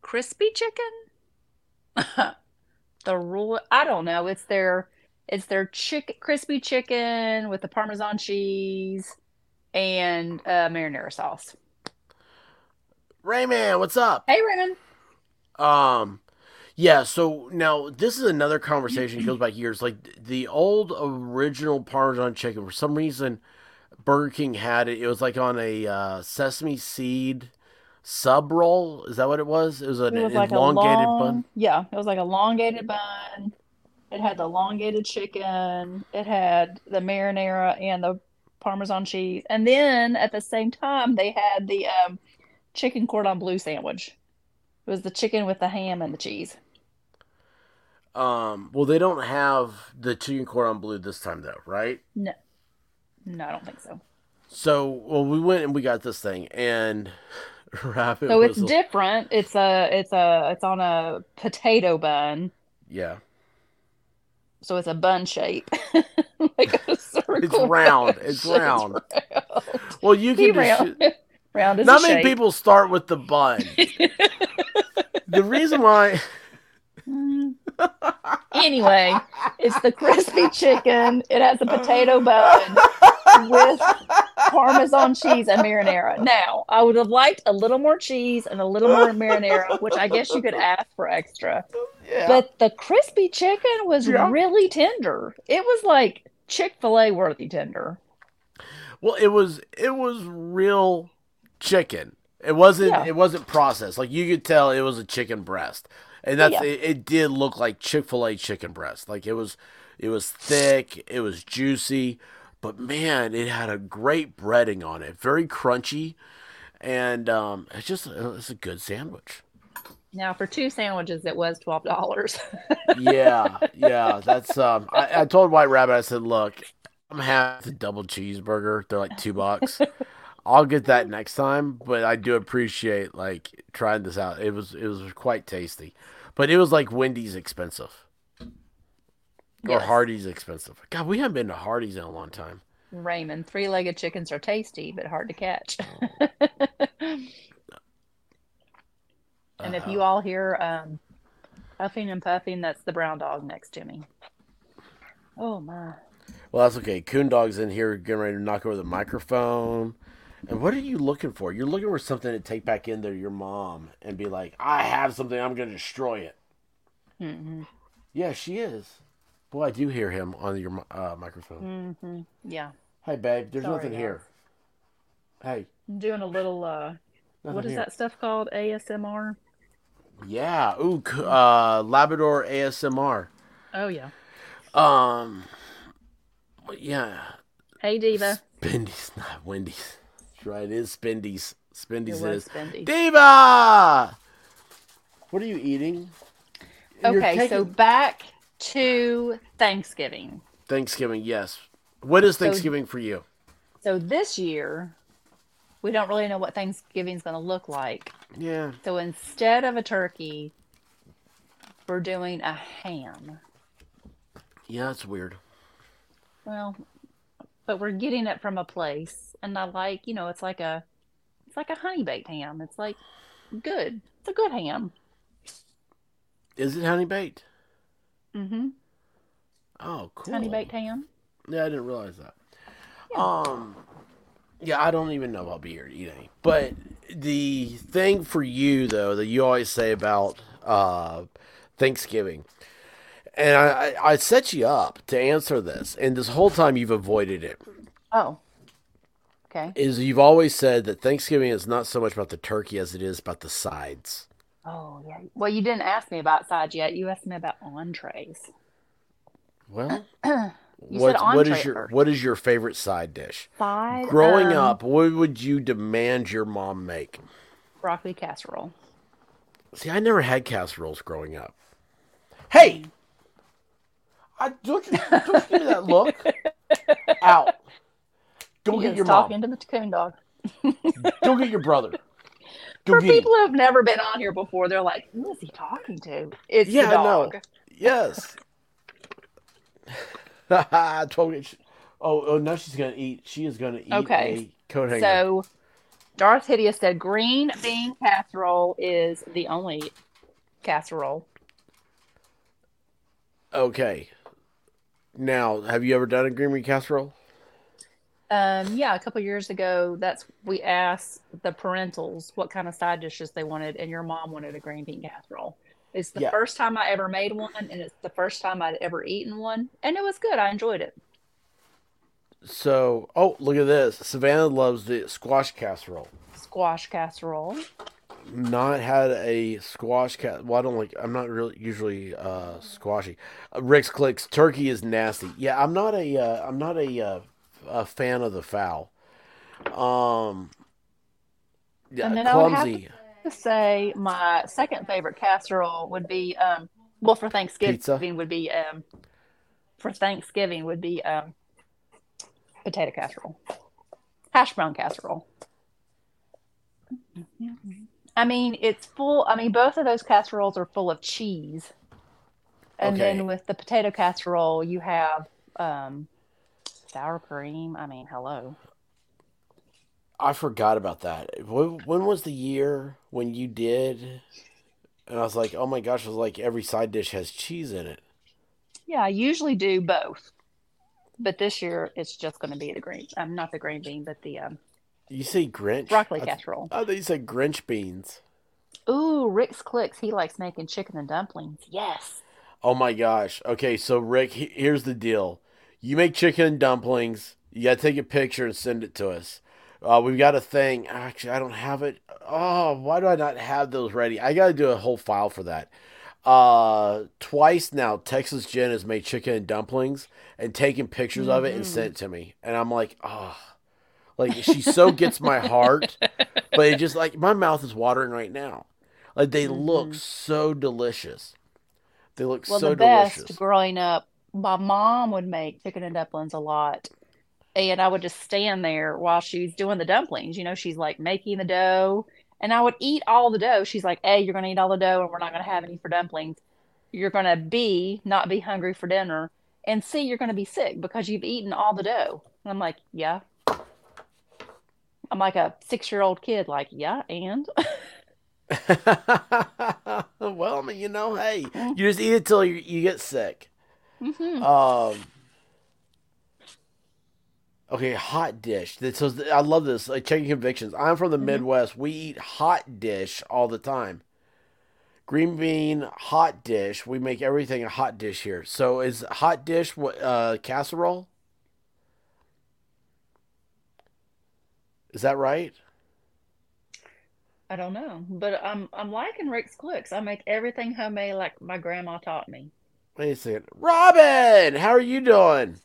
Crispy Chicken? the Royal, I don't know. It's their it's their chick crispy chicken with the Parmesan cheese and uh, marinara sauce. Rayman, what's up? Hey, Raymond. Um, yeah. So now this is another conversation goes back years. Like the old original Parmesan chicken, for some reason, Burger King had it. It was like on a uh, sesame seed sub roll. Is that what it was? It was an It was like a elongated long, bun. yeah, it was like a elongated bun. It had the elongated chicken. It had the marinara and the Parmesan cheese. And then at the same time, they had the um, chicken cordon bleu sandwich. It was the chicken with the ham and the cheese. Um, well, they don't have the chicken cordon bleu this time though, right? No, no, I don't think so. So, well, we went and we got this thing, and Rabbit So it's different. It's a, it's a, it's on a potato bun. yeah, So it's a bun shape, like a circle. it's round. It's round. round. Well, you can round. Round is Not many shape. people start with the bun. the reason why Mm. Anyway, it's the crispy chicken. It has a potato bun with Parmesan cheese and marinara. Now, I would have liked a little more cheese and a little more marinara, which I guess you could ask for extra. Yeah. But the crispy chicken was Yeah. really tender. It was like Chick-fil-A worthy tender. well, it was it was real chicken. It wasn't Yeah. it wasn't processed. Like you could tell it was a chicken breast. And that's it, it did look like Chick-fil-A chicken breast. Like it was it was thick, it was juicy, but man, it had a great breading on it. Very crunchy. And um it's just it's a good sandwich. Now, for two sandwiches, it was twelve dollars. yeah, yeah. That's um. I, I told White Rabbit. I said, "Look, I'm having the double cheeseburger. They're like two bucks. I'll get that next time, but I do appreciate like trying this out. It was it was quite tasty, but it was like Wendy's expensive. Or Yes. Hardee's expensive. God, we haven't been to Hardee's in a long time. Raymond, three-legged chickens are tasty but hard to catch. and if you all hear um, puffing and puffing, that's the brown dog next to me. Oh my! Well, that's okay. Coon Dog's in here getting ready to knock over the microphone. And what are you looking for? You're looking for something to take back in there your mom and be like, I have something, I'm going to destroy it. hmm Yeah, she is. Boy, I do hear him on your uh, microphone. hmm Yeah, Hey, babe, there's Sorry, nothing guys. here. Hey, I'm doing a little. uh nothing What is here. that stuff called? ASMR. Yeah, ooh, uh, Labrador ASMR. Oh yeah. Um, yeah, Hey Diva. Spendy's, not Wendy's. That's right, it is Spendy's. Spendy's It is. Diva! What are you eating? Okay, so back to Thanksgiving. Thanksgiving, yes. What is So- Thanksgiving for you? So this year, we don't really know what Thanksgiving's going to look like. Yeah. So instead of a turkey, we're doing a ham. Yeah, it's weird. Well, but we're getting it from a place, and I like, you know, it's like a, it's like a honey baked ham. It's like good. It's a good ham. Is it honey baked? Mm-hmm. Oh, cool. Honey baked ham. Yeah, I didn't realize that. Um, yeah, I don't even know if I'll be here to eat any. But the thing for you though that you always say about uh, Thanksgiving, and I, I, I set you up to answer this, and this whole time you've avoided it, Oh. Okay. is you've always said that Thanksgiving is not so much about the turkey as it is about the sides. Oh yeah. Well, you didn't ask me about sides yet. You asked me about entrees. Well, You what, what is your first. what is your favorite side dish? Side. Growing um, up, what would you demand your mom make? broccoli casserole. See, I never had casseroles growing up. Hey, I don't you don't you give me that look. Out. Go He get your talking mom. to the coon dog. Go get your brother. Go For get him. people who have never been on here before, they're like, "Who is he talking to?" It's Yeah, the dog. Yes. I told you. she- Oh, oh, now she's gonna eat. She is gonna eat Okay. a coat hanger. So, Darth Hideous said green bean casserole is the only casserole. okay. Now, have you ever done a green bean casserole? Um, yeah, a couple years ago, that's we asked the parentals what kind of side dishes they wanted, and your mom wanted a green bean casserole. It's the Yeah. first time I ever made one, and it's the first time I'd ever eaten one, and it was good. I enjoyed it. So, oh, look at this. Savannah loves the squash casserole. Squash casserole. not had a squash cat. Well, I don't like. I'm not really usually uh, squashy. Uh, Rick's clicks. Turkey is nasty. Yeah, I'm not a. Uh, I'm not a, uh, a fan of the fowl. Um. Yeah, And I would have clumsy to say my second favorite casserole would be um well for Thanksgiving Pizza? would be um for Thanksgiving would be um potato casserole. Hash brown casserole. I mean, it's full I mean both of those casseroles are full of cheese. And Okay. then with the potato casserole you have um sour cream. I mean, hello. I forgot about that. When, when was the year when you did? And I was like, oh my gosh! I was like, every side dish has cheese in it. Yeah, I usually do both, but this year it's just going to be the green. Um, not the green bean, but the um, You say Grinch? broccoli I th- casserole. Oh, you said Grinch beans. Ooh, Rick's clicks. He likes making chicken and dumplings. Yes. Oh my gosh. Okay, so Rick, he- here's the deal. You make chicken and dumplings. You got to take a picture and send it to us. Uh, we've got a thing. Actually, I don't have it. Oh, why do I not have those ready? I got to do a whole file for that. Uh, twice now, Texas Jen has made chicken and dumplings and taken pictures of it and sent it to me. And I'm like, oh, like she so gets my heart, but it just like my mouth is watering right now. Like they look so delicious. They look Well, so the best delicious. growing up, my mom would make chicken and dumplings a lot. And I would just stand there while she's doing the dumplings. You know, she's like making the dough. And I would eat all the dough. She's like, "Hey, you're going to eat all the dough and we're not going to have any for dumplings. You're going to B, not be hungry for dinner. and C, you're going to be sick because you've eaten all the dough. And I'm like, yeah. I'm like a six year old kid, like, yeah, and well, I mean, you know, hey, you just eat it till you, you get sick. Mhm. Um. Okay, hot dish. This is, I love this. Like checking convictions. I'm from the Midwest. We eat hot dish all the time. Green bean hot dish. We make everything a hot dish here. So is hot dish what uh, casserole? Is that right? I don't know, but I'm I'm liking Rick's Clicks. I make everything homemade like my grandma taught me. Wait a second. Robin, how are you doing?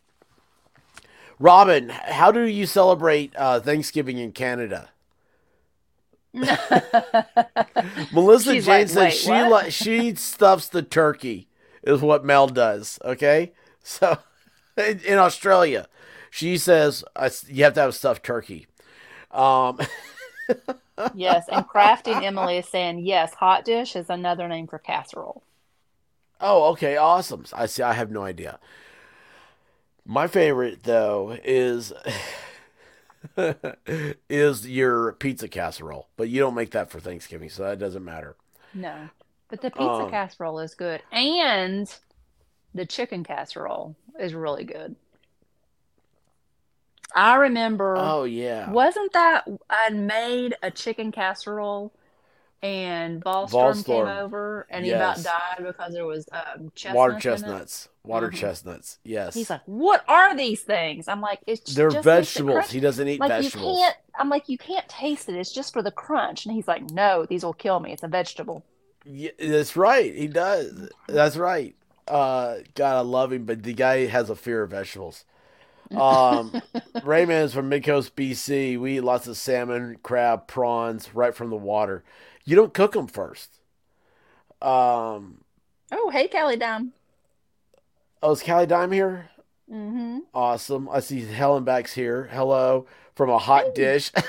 Robin, how do you celebrate uh, Thanksgiving in Canada? Melissa She's Jane like, says "Wait, she li- she stuffs the turkey is what Mel does. Okay, so in, in Australia, she says you have to have a stuffed turkey. Um, Yes, and Crafting Emily is saying yes, hot dish is another name for casserole. oh, okay, awesome. I see. I have no idea. My favorite though is is your pizza casserole, but you don't make that for Thanksgiving, so that doesn't matter. No, but the pizza Um, casserole is good, and the chicken casserole is really good. I remember. Oh yeah, Wasn't that I made a chicken casserole and Ballstorm came over and he about died because there was um, chestnuts water chestnuts, water Mhm. chestnuts. Yes, He's like, "What are these things?" I'm like, "It's they're just vegetables. crunch." He doesn't eat Like vegetables. you can't. I'm like, you can't taste it. It's just for the crunch. And he's like, "No, these will kill me. It's a vegetable." Yeah, that's right. He does. That's right. Uh, God, I love him, but the guy has a fear of vegetables. Um, Rayman is from Midcoast, BC. We eat lots of salmon, crab, prawns right from the water. You don't cook them first. Um, Oh, hey, Callie Dime. oh, is Callie Dime here? Mm-hmm. Awesome. I see Helen Back's here. Hello from a hot dish.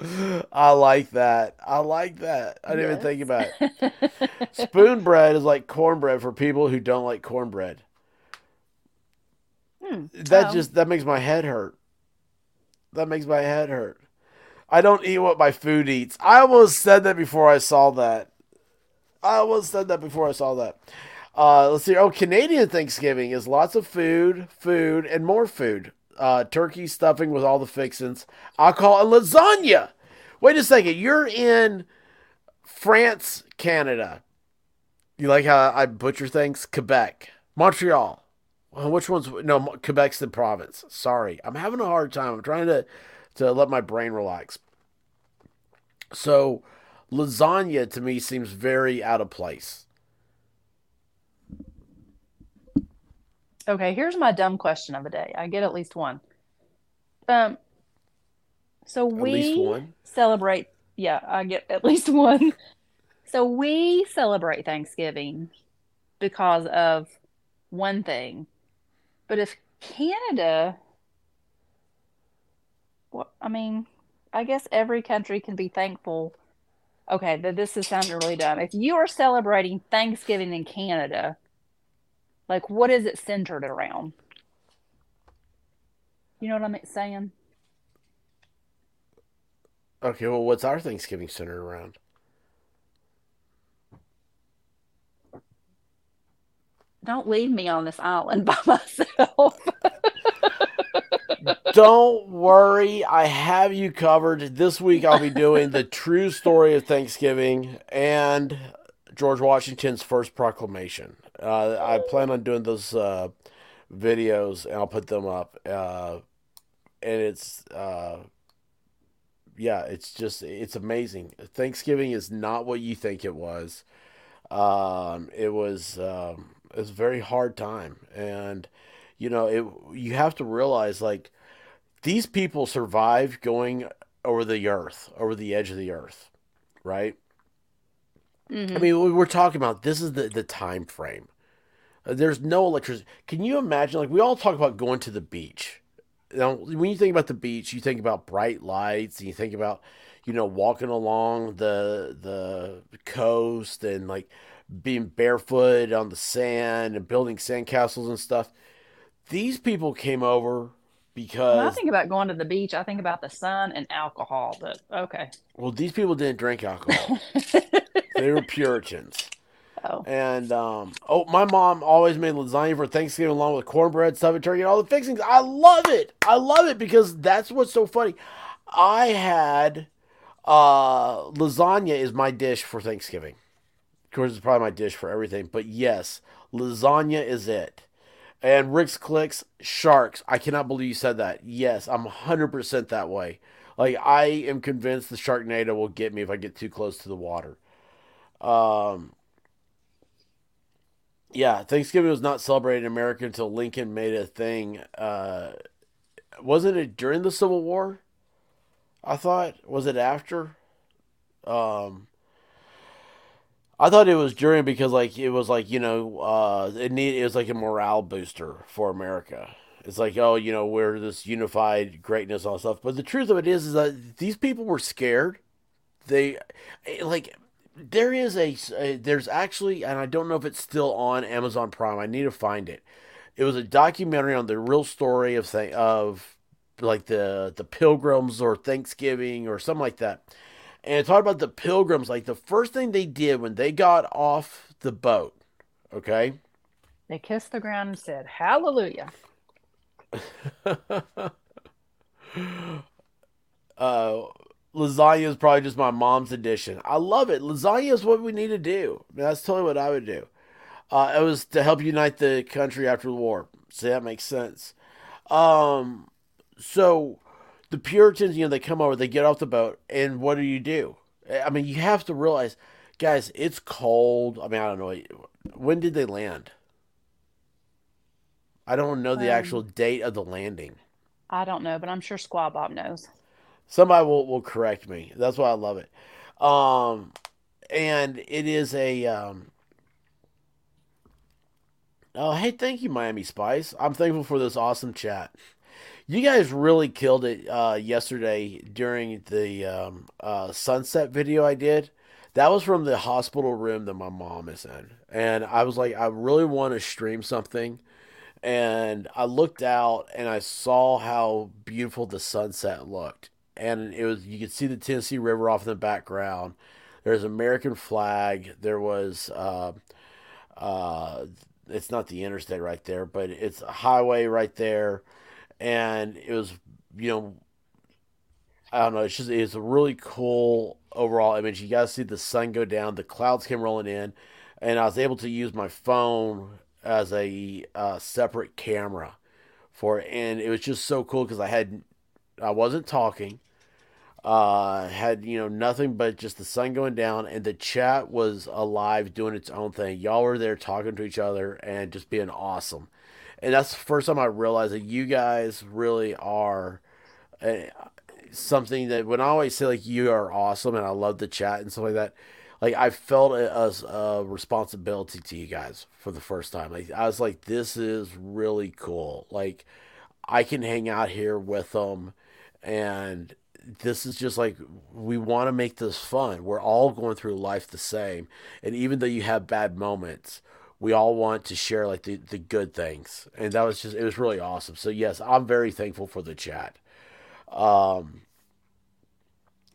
I like that. I like that. I didn't even think about it. Spoon bread is like cornbread for people who don't like cornbread. Hmm. That Oh. just that makes my head hurt. That makes my head hurt. I don't eat what my food eats. I almost said that before I saw that. I almost said that before I saw that. Uh, let's see. Oh, Canadian Thanksgiving is lots of food, food, and more food. Uh, turkey stuffing with all the fixins, call and lasagna. Wait a second. You're in France, Canada. You like how I butcher things? Quebec, Montreal. Well, which one's no? Quebec's the province. Sorry, I'm having a hard time. I'm trying to to let my brain relax. So, lasagna to me seems very out of place. Okay, here's my dumb question of the day. I get at least one. Um, so we celebrate. Yeah, I get at least one. So we celebrate Thanksgiving because of one thing. But if Canada, well, I mean, I guess every country can be thankful. Okay, th- this is sounding really dumb. If you are celebrating Thanksgiving in Canada, like what is it centered around? You know what I'm saying? Okay, well, what's our Thanksgiving centered around? Don't leave me on this island by myself. Don't worry, I have you covered. This week I'll be doing the true story of Thanksgiving and George Washington's first proclamation. Uh, I plan on doing those uh, videos and I'll put them up. Uh, and it's, uh, yeah, it's just, it's amazing. Thanksgiving is not what you think it was. Um, it was, um, it was a very hard time. And, you know, it, you have to realize like, these people survived going over the earth, over the edge of the earth, right? Mhm. I mean, we- we're talking about this is the the time frame. Uh, There's no electricity. Can you imagine? Like we all talk about going to the beach. Now, when you think about the beach, you think about bright lights, and you think about, you know, walking along the the coast and like being barefoot on the sand and building sandcastles and stuff. These people came over because When I think about going to the beach, I think about the sun and alcohol. But okay. well, these people didn't drink alcohol. they were Puritans. oh, And um, oh, my mom always made lasagna for Thanksgiving along with cornbread, stuffed turkey, and all the fixings. I love it. I love it because that's what's so funny. I had uh, lasagna is my dish for Thanksgiving. Course, it's probably my dish for everything, but yes, lasagna is it. And Rick's Clicks, sharks. I cannot believe you said that. Yes, I'm 100% that way. Like, I am convinced the Sharknado will get me if I get too close to the water. Um, yeah, Thanksgiving was not celebrated in America until Lincoln made a thing. Uh, wasn't it during the Civil War? I thought. Was it after? Um, I thought it was during because like it was like you know uh, it need it was like a morale booster for America. It's like oh you know we're this unified greatness all stuff. But the truth of it is is that these people were scared. They like there is a, a there's actually and I don't know if it's still on Amazon Prime. I need to find it. It was a documentary on the real story of of like the the pilgrims or Thanksgiving or something like that. And it talked about the pilgrims like the first thing they did when they got off the boat, okay? they kissed the ground and said, "Hallelujah." uh lasagna is probably just my mom's addition. I love it. Lasagna is what we need to do. That's totally what I would do. Uh, it was to help unite the country after the war. See, that makes sense. Um, so the Puritans, you know, they come over, they get off the boat, and what do you do? I mean, you have to realize, guys, it's cold. I mean, I don't know. When did they land? I don't know the Um, actual date of the landing. I don't know, but I'm sure Squaw Bob knows. Somebody will, will correct me. That's why I love it. Um, and it is a. Um, oh, hey, thank you, Miami Spice. I'm thankful for this awesome chat. You guys really killed it uh, yesterday during the um, uh, sunset video I did. That was from the hospital room that my mom is in. And I was like, I really want to stream something and I looked out and I saw how beautiful the sunset looked. And it was you could see the Tennessee River off in the background. There's American flag. There was uh, uh, it's not the interstate right there, but it's a highway right there, and it was you know I don't know. It's just it's a really cool overall image. You guys see the sun go down, the clouds came rolling in, and I was able to use my phone as a uh, separate camera for it, and it was just so cool because I had I wasn't talking, uh, had you know nothing but just the sun going down, and the chat was alive doing its own thing. Y'all were there talking to each other and just being awesome, and that's the first time I realized that you guys really are. Uh, something that when I always say like you are awesome and I love the chat and stuff like that, like I felt as a responsibility to you guys for the first time. Like I was like, this is really cool. Like I can hang out here with them, and this is just like we want to make this fun. We're all going through life the same, and even though you have bad moments. We all want to share like the, the good things, and that was just it was really awesome. So yes, I'm very thankful for the chat. Um,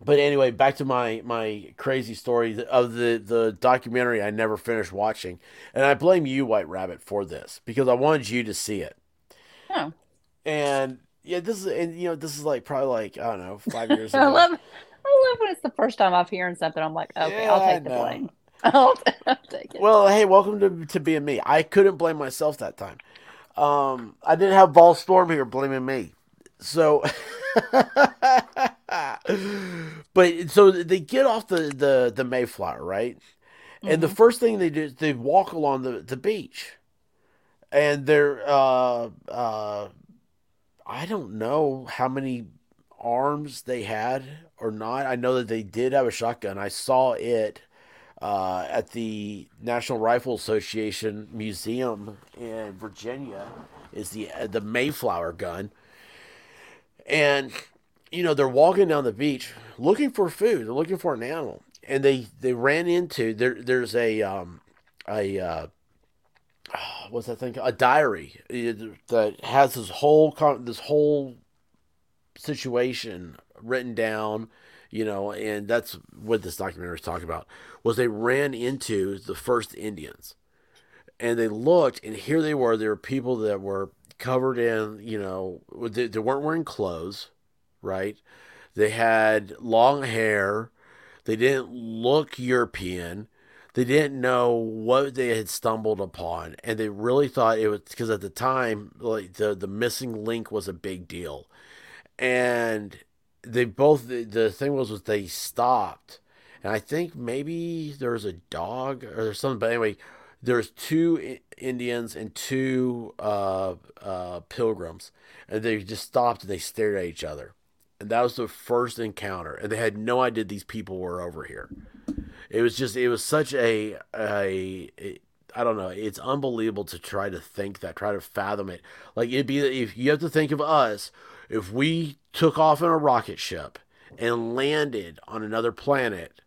but anyway, back to my my crazy story of the the documentary I never finished watching, and I blame you, White Rabbit, for this because I wanted you to see it. Oh, And yeah, this is and you know this is like probably like I don't know five years I love, I love when it's the first time I'm hearing something. I'm like, okay, Yeah, I'll take the blame. I'll, I'll take it. Well, hey, welcome to to being me. I couldn't blame myself that time. Um, I didn't have Ball Storm here blaming me. So, but so they get off the the the Mayflower, right? And the first thing they do is they walk along the the beach, and they're uh uh, I don't know how many arms they had or not. I know that they did have a shotgun. I saw it uh, at the National Rifle Association Museum in Virginia is the the Mayflower gun, and you know they're walking down the beach looking for food. They're looking for an animal, and they they ran into there. There's a um, a uh, what's that thing? A diary that has this whole this whole situation written down. You know, and that's what this documentary is talking about. Was they ran into the first Indians, and they looked, and here they were. There were people that were covered in, you know, they, they weren't wearing clothes, right? They had long hair. They didn't look European. They didn't know what they had stumbled upon, and they really thought it was because at the time, like the the missing link was a big deal, and they both the, the thing was was they stopped, and I think maybe there's a dog or something, but anyway, there's two Indians and two uh, uh, pilgrims, and they just stopped and they stared at each other, and that was the first encounter, and they had no idea these people were over here. It was just it was such a a, a I don't know. It's unbelievable to try to think that, try to fathom it. Like it'd be if you have to think of us if we took off in a rocket ship and landed on another planet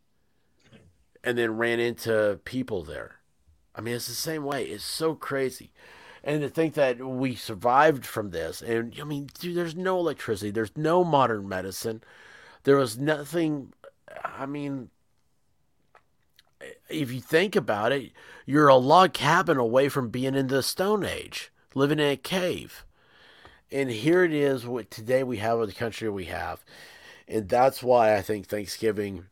and then ran into people there. I mean, it's the same way. It's so crazy. And to think that we survived from this, and I mean, dude, there's no electricity, there's no modern medicine, there was nothing. I mean, if you think about it, you're a log cabin away from being in the Stone Age, living in a cave. And here it is, what today we have with the country we have. And that's why I think Thanksgiving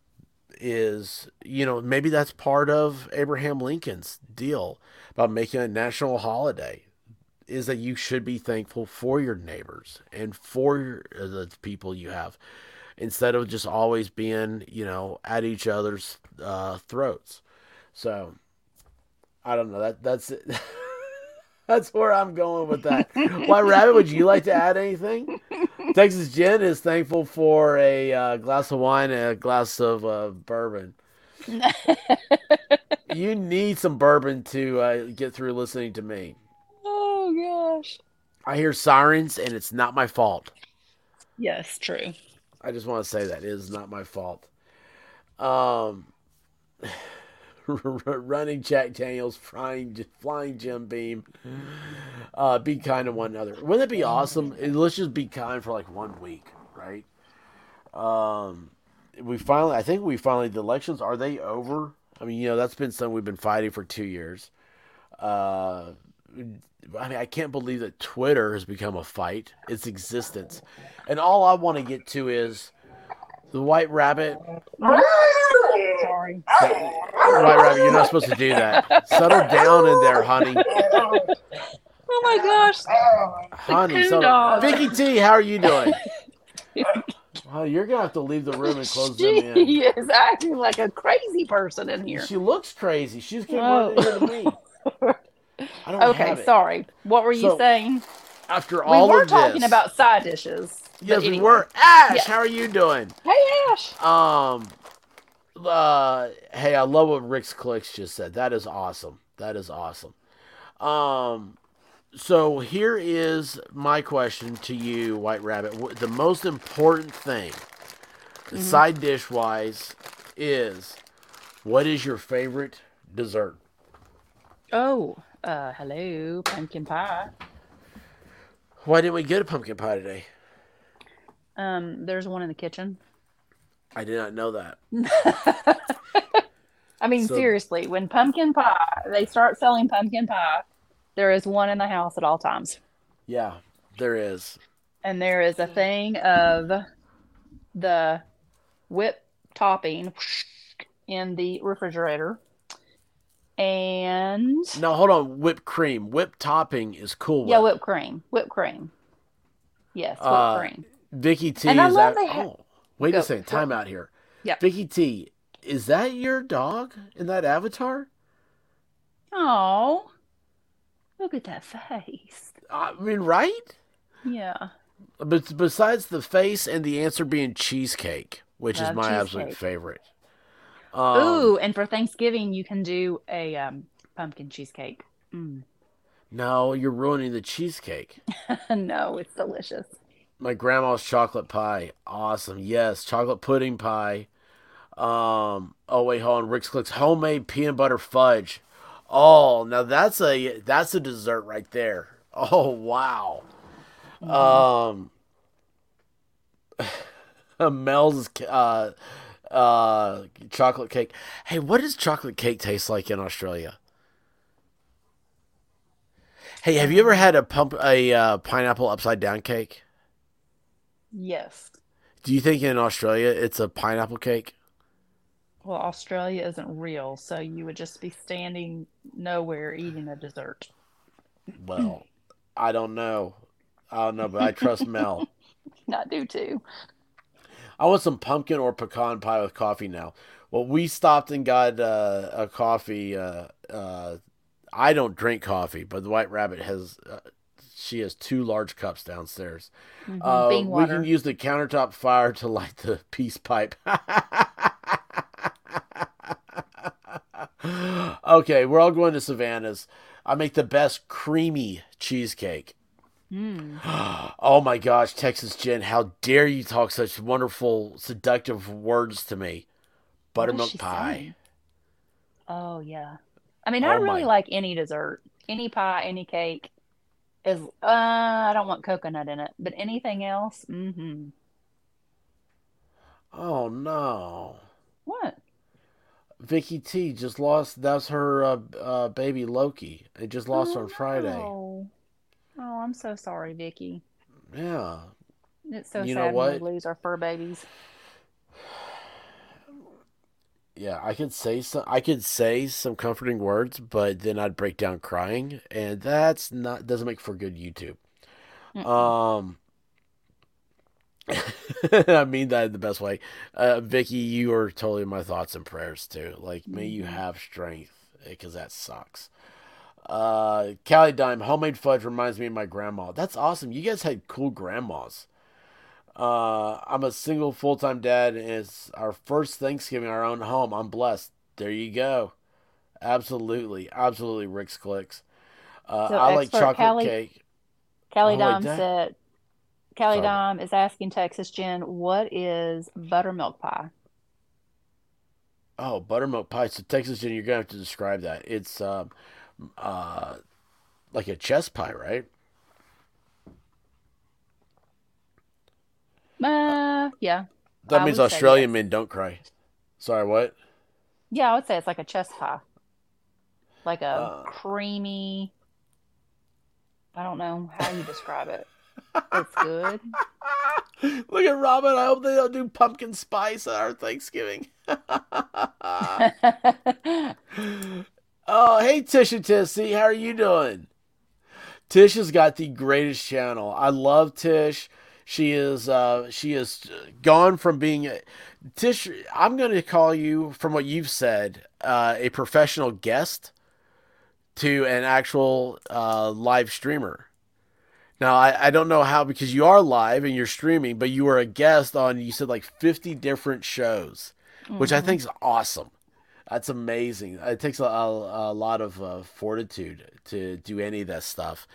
is, you know, maybe that's part of Abraham Lincoln's deal about making a national holiday is that you should be thankful for your neighbors and for your, the people you have instead of just always being, you know, at each other's uh, throats. So I don't know. That that's it. that's where I'm going with that. Why, Rabbit? Would you like to add anything? Texas Jen is thankful for a uh, glass of wine and a glass of uh, bourbon. you need some bourbon to uh, get through listening to me. Oh gosh. I hear sirens, and it's not my fault. Yes, true. I just want to say that it is not my fault. Um, running Jack Daniels, flying flying Jim Beam. Uh, be kind to one another. Wouldn't that be awesome? Let's just be kind for like one week, right? Um, we finally, I think we finally the elections are they over? I mean, you know, that's been something we've been fighting for two years. Uh, I mean, I can't believe that Twitter has become a fight. Its existence, and all I want to get to is the White Rabbit. Sorry. White Rabbit, you're not supposed to do that. Settle down in there, honey. Oh my gosh. Honey, coon settle. dog. Vicky T, how are you doing? Oh, you're gonna have to leave the room and close them in. She is acting like a crazy person in here. She looks crazy. She's came running here to me. I don't Okay, have it. sorry. What were you So, saying? After all, We were of talking this, about side dishes. but yes, we were. Ash, Yes. how are you doing? Hey Ash. Um, uh, hey, I love what Rick's Clicks just said. That is awesome. That is awesome. Um, so here is my question to you, White Rabbit. The most important thing, side dish wise, is what is your favorite dessert? Oh, uh, hello, pumpkin pie. Why didn't we get a pumpkin pie today? Um, there's one in the kitchen. I did not know that. I mean, So- seriously, when pumpkin pie, they start selling pumpkin pie, there is one in the house at all times. Yeah, there is. And there is a thing of the whip topping in the refrigerator. And No, hold on. Whipped cream. Whipped topping is cool. yeah, whipped cream. Whipped cream. Yes, whipped Uh, cream. Vicky T And I love that. they ha- oh, wait Go. a second. Time out here. Yep. Vicky T, is that your dog in that avatar? Oh, look at that face. I mean, right? Yeah. But besides the face and the answer being cheesecake, which is Love my absolute favorite. Um, Ooh, and for Thanksgiving, you can do a um, pumpkin cheesecake. Mm. No, you're ruining the cheesecake. no, it's delicious. My grandma's chocolate pie. Awesome. Yes, chocolate pudding pie. Um. Oh wait, hold on. Rick's Clicks homemade peanut butter fudge. Oh, now that's a that's a dessert right there. Oh wow. Um, Mel's uh uh chocolate cake. Hey, what does chocolate cake taste like in Australia? Hey, have you ever had a pump a uh, pineapple upside down cake? Yes. Do you think in Australia it's a pineapple cake? Well, Australia isn't real, so you would just be standing nowhere eating a dessert. Well, I don't know. I don't know, but I trust Mel. I do too. I want some pumpkin or pecan pie with coffee now. Well, we stopped and got uh, a coffee. Uh, uh, I don't drink coffee, but the White Rabbit has. Uh, she has two large cups downstairs. Uh, Bean we can use the countertop fire to light the peace pipe. okay, we're all going to Savannah's. I make the best creamy cheesecake. Mm. Oh my gosh, Texas Jen, how dare you talk such wonderful, seductive words to me? Buttermilk pie. saying? Oh yeah. I mean, I Oh, really my- like any dessert, any pie, any cake. Is uh, I don't want coconut in it, but anything else, mm-hmm. Oh no. What? Vicky T just lost. That's her uh, uh, baby Loki. It just lost Oh, on Friday. no. Oh, I'm so sorry, Vicky. Yeah. It's so You sad when we lose our fur babies. Yeah, I could say some. I could say some comforting words, but then I'd break down crying, and that's not doesn't make for good YouTube. Um, I mean that in the best way. Uh, Vicky, you are totally in my thoughts and prayers too. Like, may you have strength, because that sucks. Uh, Callie Dime, homemade fudge reminds me of my grandma. That's awesome. You guys had cool grandmas. Uh, I'm a single full time dad, and it's our first Thanksgiving our own home. I'm blessed. There you go. Absolutely, absolutely. Rick's clicks. Uh, So I like chocolate Callie- cake. Callie Oh, wait, Dime said, Callie Sorry. Dime is asking Texas Jen, what is buttermilk pie? Oh, buttermilk pie. So Texas Jen, you're gonna have to describe that. It's um, uh, like a chess pie, right? Uh, yeah. That I means Australian men don't cry. Sorry, what? Yeah, I would say it's like a chess pie. Like a Uh. creamy, I don't know how you describe it. It's good. Look at Robin. I hope they don't do pumpkin spice at our Thanksgiving. Oh, hey Tish and Tissy, how are you doing? Tish has got the greatest channel. I love Tish. She is uh she is gone from being a, Tish. I'm going to call you from what you've said uh, a professional guest to an actual uh, live streamer. Now I, I don't know how because you are live and you're streaming, but you were a guest on you said like 50 different shows, which I think is awesome. That's amazing. It takes a, a, a lot of uh, fortitude to do any of that stuff.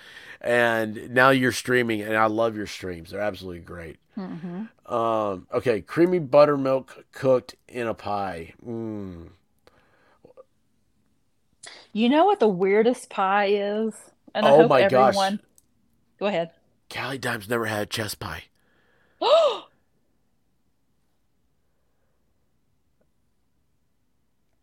And now you're streaming, and I love your streams. They're absolutely great. Mm-hmm. Um, okay, creamy buttermilk cooked in a pie. Mm. You know what the weirdest pie is? And I Oh hope my gosh. everyone. Go ahead. Callie Dime's never had a chess pie.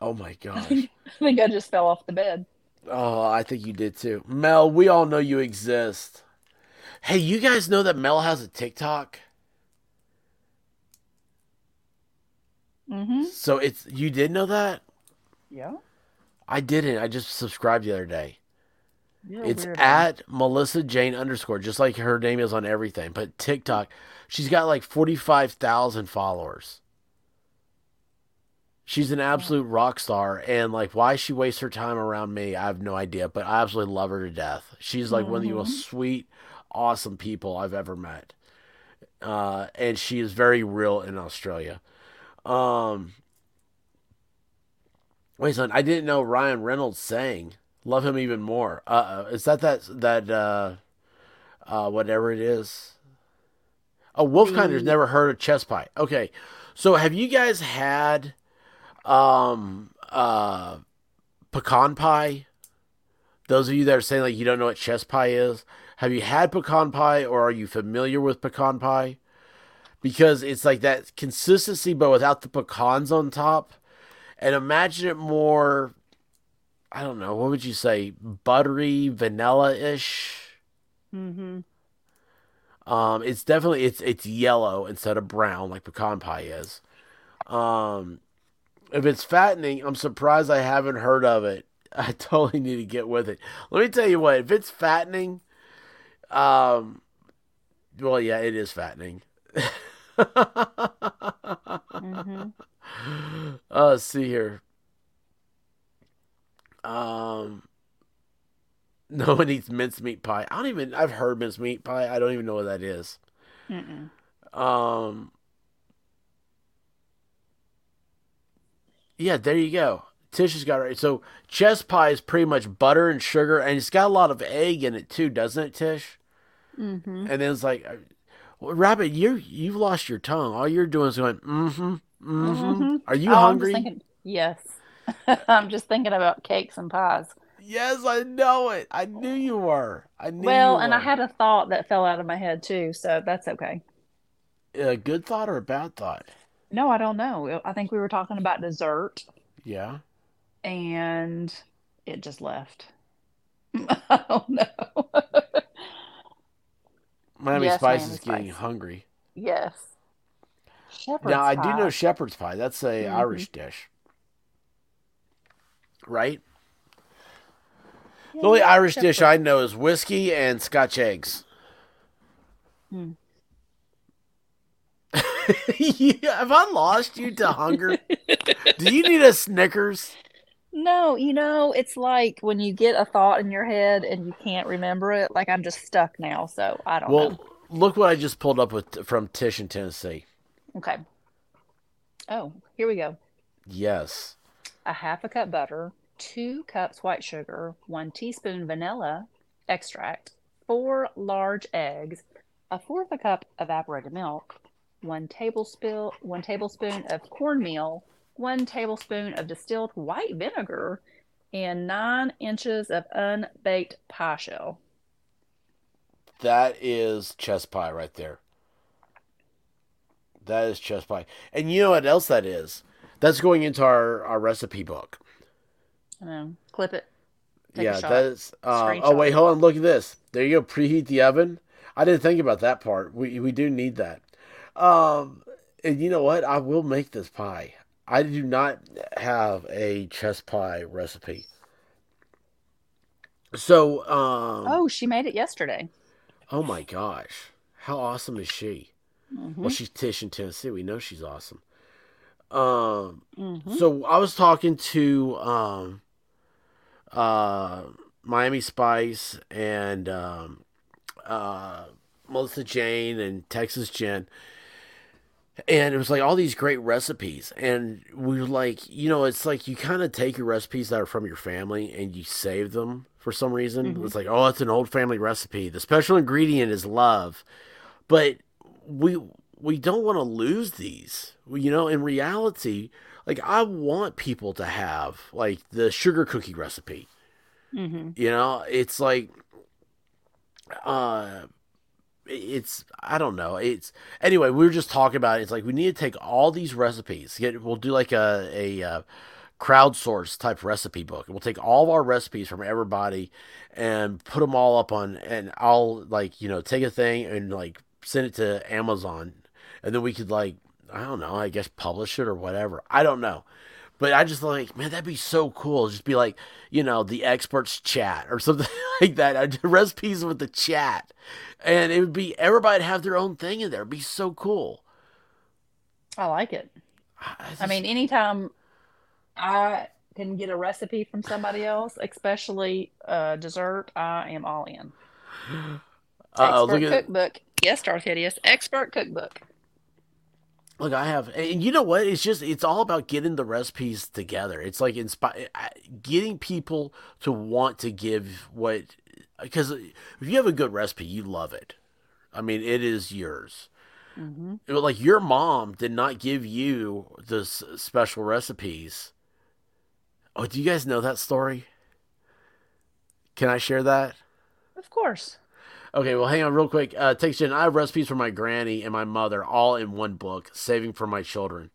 Oh my gosh. I think I just fell off the bed. Oh, I think you did too. Mel, we all know you exist. Hey, you guys know that Mel has a TikTok? Mm-hmm. So it's you did know that? Yeah. I didn't. I just subscribed the other day. You're It's at Melissa Jane underscore, just like her name is on everything. But TikTok, she's got like forty five thousand followers. She's an absolute rock star, and like why she wastes her time around me, I have no idea. But I absolutely love her to death. She's like one of the most sweet, awesome people I've ever met, uh, and she is very real in Australia. Um, wait, son, I didn't know Ryan Reynolds sang. Love him even more. Uh, is that that that uh, uh, whatever it is? Oh, Wolfkinder's The- never heard of chess pie. Okay, so have you guys had um uh pecan pie those of you that are saying like you don't know what chess pie is, have you had pecan pie or are you familiar with pecan pie? Because it's like that consistency, but without the pecans on top. And imagine it more, I don't know, what would you say, buttery, vanilla ish. Mm-hmm. Um, it's definitely it's it's yellow instead of brown like pecan pie is. Um, if it's fattening, I'm surprised I haven't heard of it. I totally need to get with it. Let me tell you what, if it's fattening, um, well, yeah, it is fattening. Mm-hmm. Uh, let's see here. Um, no one eats mincemeat pie. I don't even. I've heard mincemeat pie. I don't even know what that is. Mm-mm. Um. Yeah, there you go. Tish has got it right. So chess pie is pretty much butter and sugar, and it's got a lot of egg in it too, doesn't it, Tish? Mm-hmm. And then it's like, uh, well, Rabbit, you you've lost your tongue. All you're doing is going, mm-hmm, mm-hmm. Mhm. Are you Oh, I'm just hungry? thinking- yes. I'm just thinking about cakes and pies. Yes, I know it. I knew you were. I knew. Well, and I had a thought that fell out of my head too, so that's okay. a good thought or a bad thought. No, I don't know. I think we were talking about dessert Yeah. and it just left. I don't know. Miami Yes, Spice Miami is getting Spice. hungry. yes. Shepherd's now I do know shepherd's pie. That's a Mhm. Irish dish, right? Yeah, The only Irish dish. I know is whiskey and Scotch eggs. Hmm. Have I lost you to hunger? do you need a Snickers? No, you know, it's like when you get a thought in your head and you can't remember it. Like I'm just stuck now, so I don't Well, know. look what I just pulled up with from Tish in Tennessee. Okay. Oh, here we go. Yes. A half a cup butter, two cups white sugar, one teaspoon vanilla extract, four large eggs, a fourth a cup evaporated milk, one tablespoon one tablespoon of cornmeal, one tablespoon of distilled white vinegar, and nine inches of unbaked pie shell. That is chess pie right there. That is chess pie. And you know what else that is? That's going into our, our recipe book. I know. Clip it. Take yeah, that is. Uh, oh wait, hold on. Look at this. There you go. Preheat the oven. I didn't think about that part. We we do need that. Um, and you know what? I will make this pie. I do not have a chess pie recipe. So, um, Oh, she made it yesterday. oh my gosh, how awesome is she? Mhm. Well, she's Tish in Tennessee. We know she's awesome. Um, Mhm. so I was talking to um, uh, Miami Spice and um, uh, Melissa Jane and Texas Jen, and it was like all these great recipes, and we were like, you know, it's like you kind of take your recipes that are from your family and you save them for some reason. Mhm. It's like, oh, it's an old family recipe. The special ingredient is love, but we we don't want to lose these. You know, in reality, like I want people to have like the sugar cookie recipe. Mhm. You know, it's like uh it's I don't know. It's anyway, we were just talking about it. It's like we need to take all these recipes. Get we'll do like a a uh, crowdsource type recipe book. We'll take all of our recipes from everybody and put them all up on and I'll like, you know, take a thing and like send it to Amazon and then we could like I don't know, I guess publish it or whatever. I don't know. But I just like, man, that'd be so cool. Just be like, you know, the experts chat or something like that. Do recipes with the chat. And it would be everybody'd have their own thing in there. It'd be so cool. I like it. I, I mean, anytime I can get a recipe from somebody else, especially uh, dessert, I am all in. Expert look at cookbook. Yes, Darth Hideous. Expert cookbook. Look, I have, and you know what? It's just, it's all about getting the recipes together. It's like inspire, getting people to want to give what, because if you have a good recipe, you love it. I mean, it is yours. Mm-hmm. It like your mom did not give you the special recipes. Oh, do you guys know that story? Can I share that? Of course. Okay, well, hang on real quick. Uh, text Jen. I have recipes for my granny and my mother all in one book, saving for my children.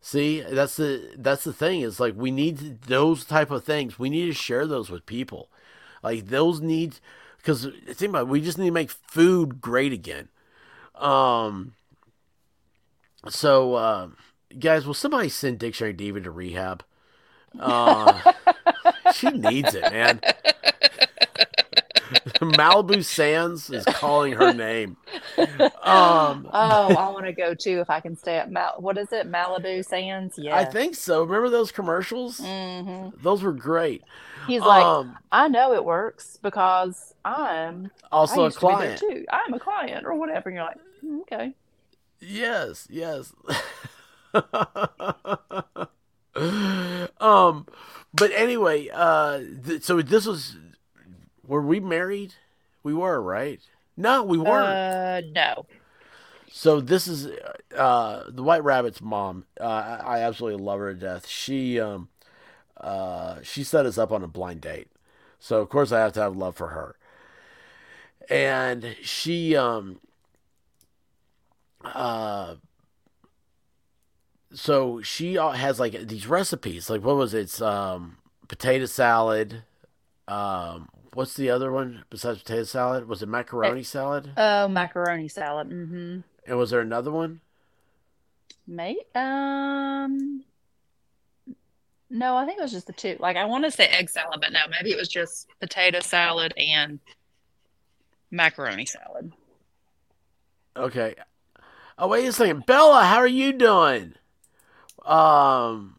See, that's the that's the thing. Is like we need those type of things. We need to share those with people. Like those need because think about it, we just need to make food great again. Um. So, uh, guys, will somebody send Dictionary Diva to rehab? Uh, she needs it, man. Malibu Sands is calling her name. Um, Oh, I want to go too if I can stay at Mal. What is it? Malibu Sands? Yeah. I think so. Remember those commercials? hmm Those were great. He's like, um, I know it works because I'm also a used to client. too. I'm a client or whatever. And you're like, "Mm, okay. Yes, yes. um, but anyway, uh, th- so this was. Were we married? We were, right? No, we weren't. Uh, no. So this is uh, the White Rabbit's mom. Uh, I I absolutely love her to death. She um, uh, she set us up on a blind date, so of course I have to have love for her. And she um, uh, so she uh, has like these recipes. Like what was it? It's um, potato salad. Um, what's the other one besides potato salad? Was it macaroni salad? Oh, macaroni salad. Mm-hmm. And was there another one? Mate. Um. No, I think it was just the two. Like I want to say egg salad, but no, maybe it was just potato salad and macaroni salad. Okay. Oh wait a second, Bella, how are you doing? Um,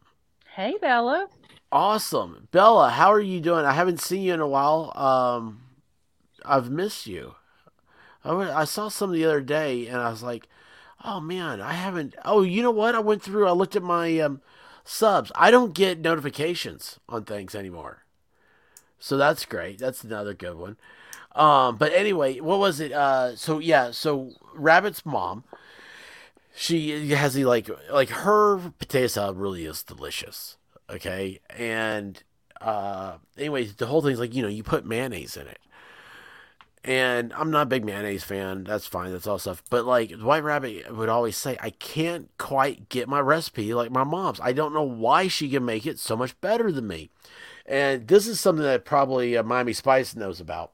Hey, Bella. Awesome, Bella, how are you doing? I haven't seen you in a while. Um, I've missed you. I I saw some the other day, and I was like, oh man, I haven't. Oh, you know what? I went through. I looked at my um subs. I don't get notifications on things anymore. So that's great. That's another good one. Um, but anyway, what was it? Uh, so yeah, so Rabbit's mom, she has the like like her potato salad really is delicious. Okay, and uh, anyway, the whole thing's like you know you put mayonnaise in it, and I'm not a big mayonnaise fan. That's fine. That's all stuff. But like White Rabbit would always say, I can't quite get my recipe like my mom's. I don't know why she can make it so much better than me. And this is something that probably uh, Miami Spice knows about.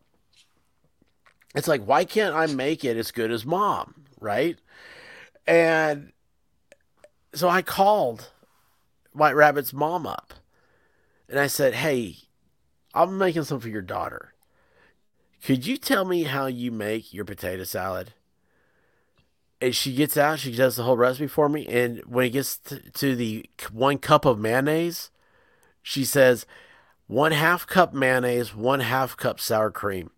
It's like, why can't I make it as good as mom? Right. And so I called White Rabbit's mom up and I said, Hey, I'm making some for your daughter. Could you tell me how you make your potato salad? And she gets out, she does the whole recipe for me. And when it gets to, to the one cup of mayonnaise, she says, one half cup mayonnaise, one half cup sour cream.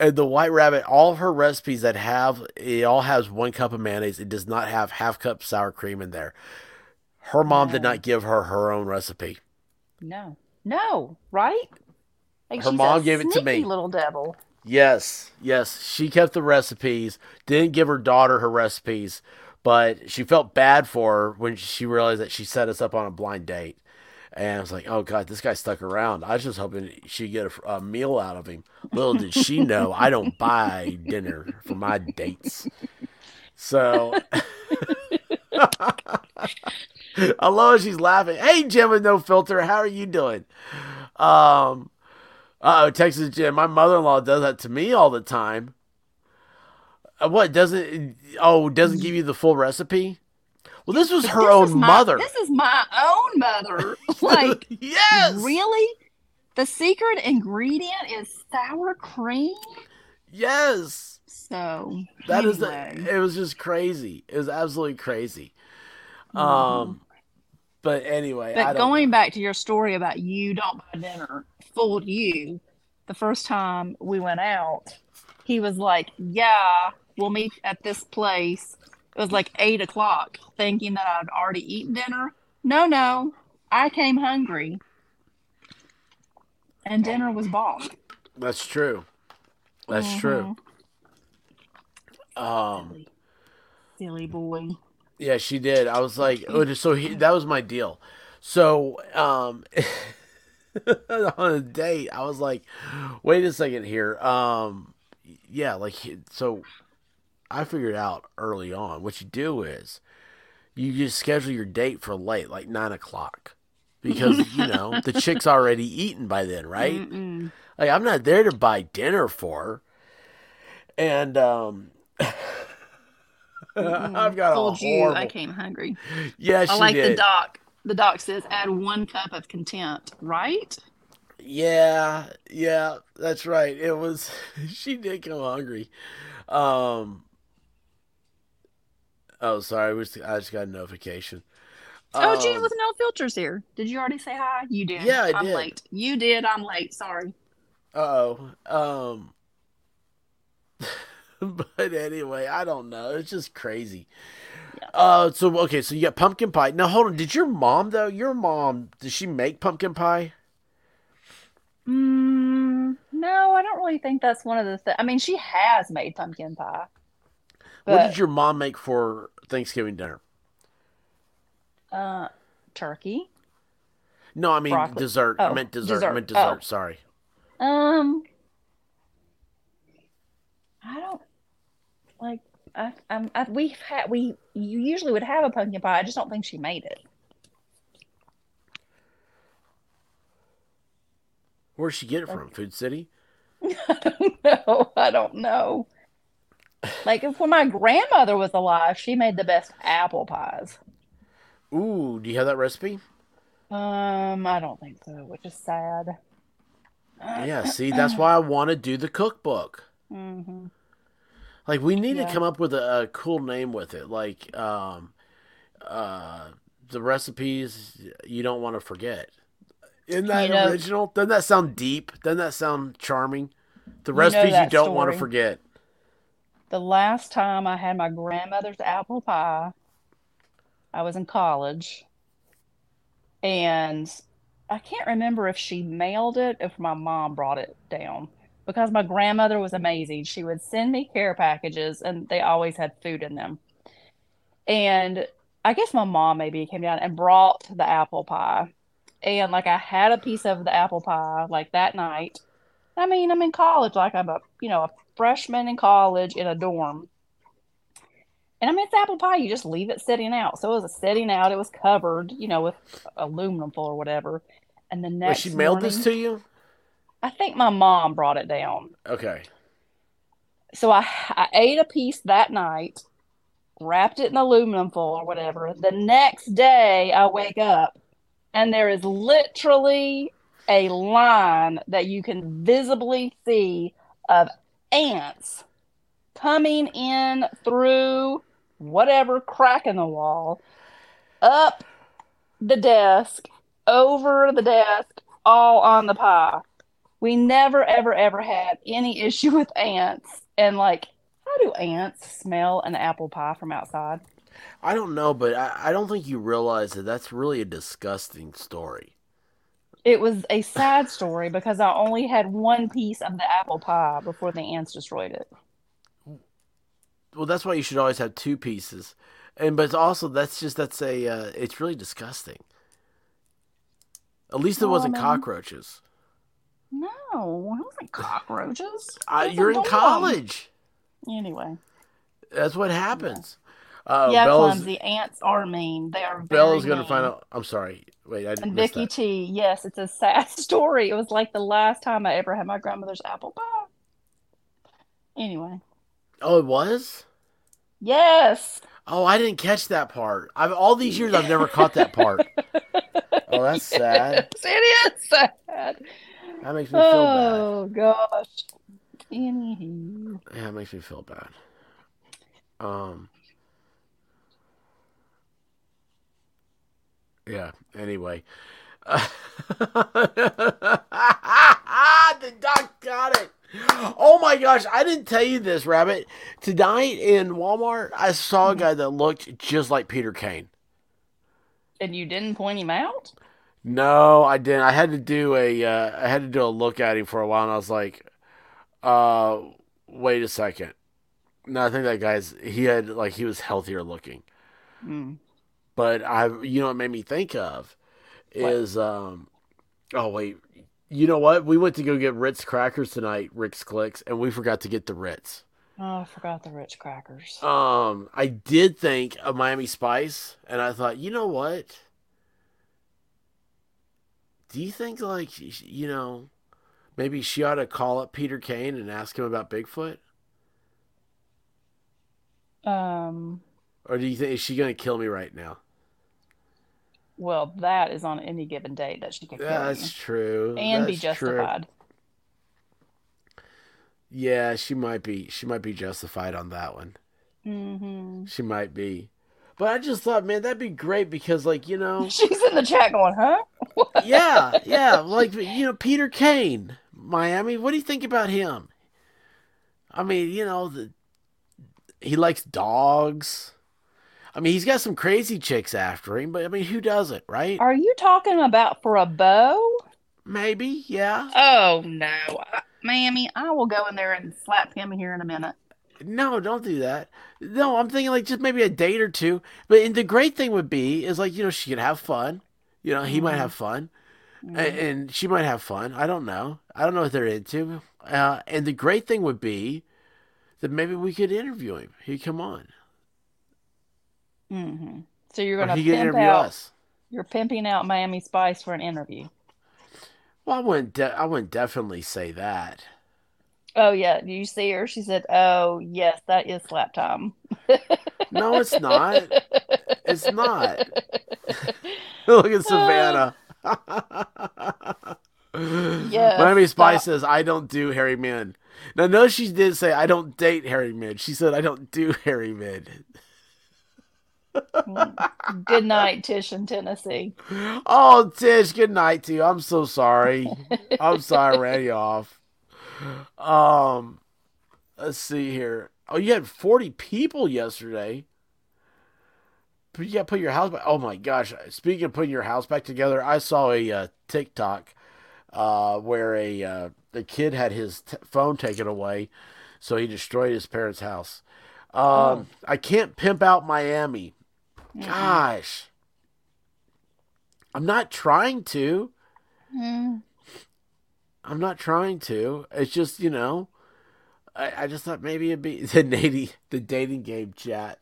And the White Rabbit, all of her recipes that have, it all has one cup of mayonnaise. It does not have half cup sour cream in there. Her mom did not give her her own recipe. No. No. Right? Like Her mom gave it to me. Little devil. Yes, yes. She kept the recipes, didn't give her daughter her recipes, but she felt bad for her when she realized that she set us up on a blind date. And I was like, oh, God, this guy stuck around. I was just hoping she'd get a, a meal out of him. Little did she know, I don't buy dinner for my dates. So I love. She's laughing. Hey, Jim with no filter. How are you doing? Um, uh oh, Texas Jim. My mother in law does that to me all the time. Uh, what doesn't? Oh, doesn't give you the full recipe. Well, this was her This own my- mother. This is my own mother. like, yes, really? The secret ingredient is sour cream? yes. So, That is anyway. the. It was just crazy. It was absolutely crazy. Mhm. Um, but anyway, I But going back to your story about you don't buy dinner fooled you. The first time we went out, he was like, "Yeah, we'll meet at this place." It was like eight o'clock, thinking that I'd already eaten dinner. No, no, I came hungry, and dinner was bought. That's true. That's true. Um. Silly, silly boy. Yeah, she did. I was like, oh, so he, that was my deal. So, um, on a date. I was like, wait a second here. Um, yeah, like so. I figured out early on what you do is you just schedule your date for late, like nine o'clock, because you know the chick's already eaten by then, right? Mm-mm. Like I'm not there to buy dinner for, her. and um, I've got Told a you horrible. I came hungry. Yeah, I like did. the doc. The doc says add one cup of contempt, right? Yeah, yeah, that's right. It was she did come hungry. Um Oh, sorry. we just- I just got a notification. oh, Gene Um, with no filters here. Did you already say hi? You did. Yeah, I I'm did. late. You did. I'm late. Sorry. Uh-oh. Um But anyway, I don't know. It's just crazy. Yeah. Uh so okay, so you got pumpkin pie. Now hold on, did your mom though? Your mom, did she make pumpkin pie? Mm, no, I don't really think that's one of the things. I mean, she has made pumpkin pie. What did your mom make for Thanksgiving dinner? uh, turkey. No, I mean Broccoli. dessert. I Oh, meant dessert. I meant dessert. Oh. Sorry. Um, I don't like. I, I'm. I, we've had. We you usually would have a pumpkin pie. I just don't think she made it. Where'd she get it from? Food City? I don't know. I don't know. Like if when my grandmother was alive, she made the best apple pies. Ooh, do you have that recipe? Um, I don't think so, which is sad. Yeah, see, that's why I want to do the cookbook. Mm-hmm. Like, we need Yeah. to come up with a, a cool name with it. Like, um, uh, the recipes you don't want to forget. Isn't that You know- original? Doesn't that sound deep? Doesn't that sound charming? The You know recipes you don't want to forget. The last time I had my grandmother's apple pie, I was in college. And I can't remember if she mailed it, if my mom brought it down. Because my grandmother was amazing. She would send me care packages, and they always had food in them. And I guess my mom maybe came down and brought the apple pie. And like I had a piece of the apple pie like that night. I mean, I'm in college, like I'm a, you know, a freshman in college in a dorm. And I mean, it's apple pie. You just leave it sitting out. So it was sitting out. It was covered, you know, with aluminum foil or whatever. And the Wait, next she mailed this to you? I think my mom brought it down. Okay. So I, I ate a piece that night, wrapped it in aluminum foil or whatever. The next day, I wake up and there is literally a line that you can visibly see of ants coming in through whatever crack in the wall, up the desk, over the desk, all on the pie. We never, ever, ever had any issue with ants. And like, how do ants smell an apple pie from outside? I don't know, but I, I don't think you realize that that's really a disgusting story. It was a sad story because I only had one piece of the apple pie before the ants destroyed it. Well, that's why you should always have two pieces. And but it's also that's just that's a uh, it's really disgusting. At least it wasn't cockroaches. No, it wasn't cockroaches. It was you're in college. Anyway, That's what happens. Uh, yeah, Bella's, clumsy ants are mean. They are very Bella's going to find out. I'm sorry. Wait, I And Vicky that. T, yes, it's a sad story. It was like the last time I ever had my grandmother's apple pie. Anyway, Oh, it was. yes. Oh, I didn't catch that part. I've all these years I've never caught that part. Oh, that's sad. It is sad. That makes me feel bad. Oh gosh. Anywho. Yeah, it makes me feel bad. Um. Yeah. Anyway. the doc got it. Oh my gosh! I didn't tell you this, Rabbit. Tonight in Walmart, I saw a guy that looked just like Peter Kane. And you didn't point him out? No, I didn't. I had to do a uh, I had to do a look at him for a while, and I was like, uh, wait a second. No, I think that guy's he had like he was healthier looking. Mm. But I, you know, what it made me think of What? is um, Oh wait, you know what? We went to go get Ritz crackers tonight, Rick's Clicks, and we forgot to get the Ritz. Oh, I forgot the Ritz crackers. Um, I did think of Miami Spice, and I thought, you know what? Do you think like you know, maybe she ought to call up Peter Kane and ask him about Bigfoot, Um, or do you think is she gonna kill me right now? Well, that is on any given day that she could kill Yeah, you that's true. and be That's true. justified. Yeah, she might be. She might be justified on that one. hmm She might be. But I just thought, man, that'd be great because, like, you know, She's in the chat going, huh? yeah, yeah, like you know, Peter Kane, Miami. What do you think about him? I mean, you know, the, he likes dogs. I mean, he's got some crazy chicks after him, but I mean, who doesn't, right? Are you talking about for a beau? Maybe, yeah. Oh no, I, Mammy, I will go in there and slap him here in a minute. No, don't do that. No, I'm thinking like just maybe a date or two. But and the great thing would be is like you know she could have fun. You know, he might have fun, a- and, she might have fun. I don't know. I don't know what they're into. Uh, and the great thing would be that maybe we could interview him. He'd come on, hmm So you're gonna pimp interview out. us. You're pimping out Miami Spice for an interview. Well, I wouldn't. De- I wouldn't definitely say that. Oh yeah, do you see her? She said, "Oh yes, that is slap time." No, it's not. It's not. Look at Savannah. Yes, Miami Spice says, I don't do hairy men. Now, no, she did say, I don't date hairy men. She said, I don't do hairy men. Good night, Tish in Tennessee. Oh, Tish, good night to you. I'm so sorry. I'm sorry I ran you off. Um, let's see here. Oh, you had 40 people yesterday. But you got to put your house back. Oh my gosh! Speaking of putting your house back together, I saw a uh, TikTok uh, where a uh, the kid had his t- phone taken away, so he destroyed his parents' house. Um, I can't pimp out Miami. Gosh, I'm not trying to. Mm. I'm not trying to. It's just you know, I, I just thought maybe it'd be the dating the dating game chat.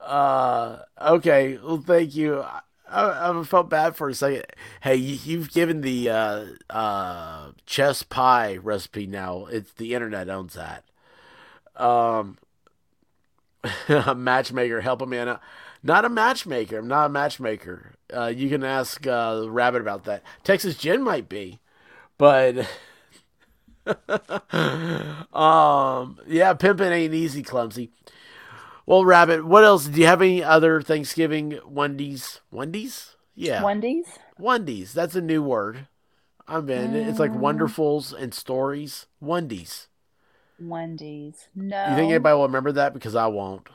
Uh, okay. Well, thank you. I, I felt bad for a second. Hey, you, you've given the uh, uh, chess pie recipe now. It's the internet owns that. Um, a matchmaker, help a man out. Not a matchmaker. I'm not a matchmaker. Uh, you can ask uh, Rabbit about that. Texas Jen might be, but um, yeah, pimping ain't easy, clumsy. Well, Rabbit, what else? Do you have any other Thanksgiving Wendy's? Wendy's? Yeah, Wendy's. Wendy's. That's a new word. I'm in. It's like wonderfuls and stories. Wendy's. Wendy's. No. You think anybody will remember that? Because I won't.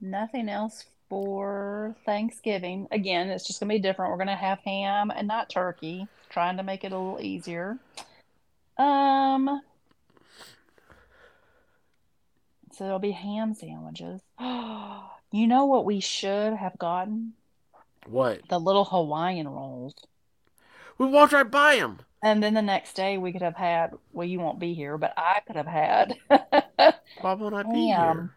Nothing else for Thanksgiving. Again, it's just going to be different. We're going to have ham and not turkey, trying to make it a little easier. Um, so there'll be ham sandwiches. You know what we should have gotten? What? The little Hawaiian rolls. We walked right by him. And then the next day we could have had, well, you won't be here, but I could have had. Why won't I be here?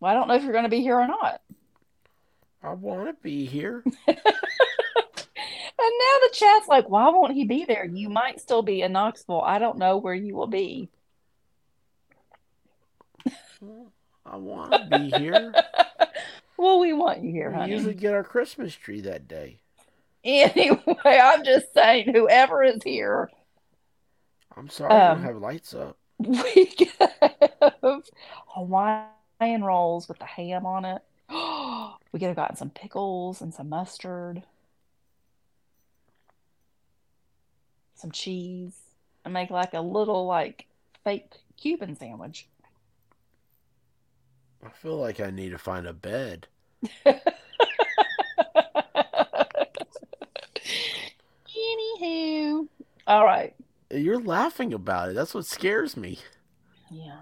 Well, I don't know if you're going to be here or not. I want to be here. And now the chat's like, why won't he be there? You might still be in Knoxville. I don't know where you will be. I want to be here. Well, we want you here, We honey. usually get our Christmas tree that day. Anyway, I'm just saying, whoever is here, I'm sorry, I Um, don't have lights up. we have Hawaiian rolls with the ham on it. We could have gotten some pickles and some mustard, some cheese, and make like a little like fake Cuban sandwich. I feel like I need to find a bed. Anywho, all right. You're laughing about it. That's what scares me. Yeah.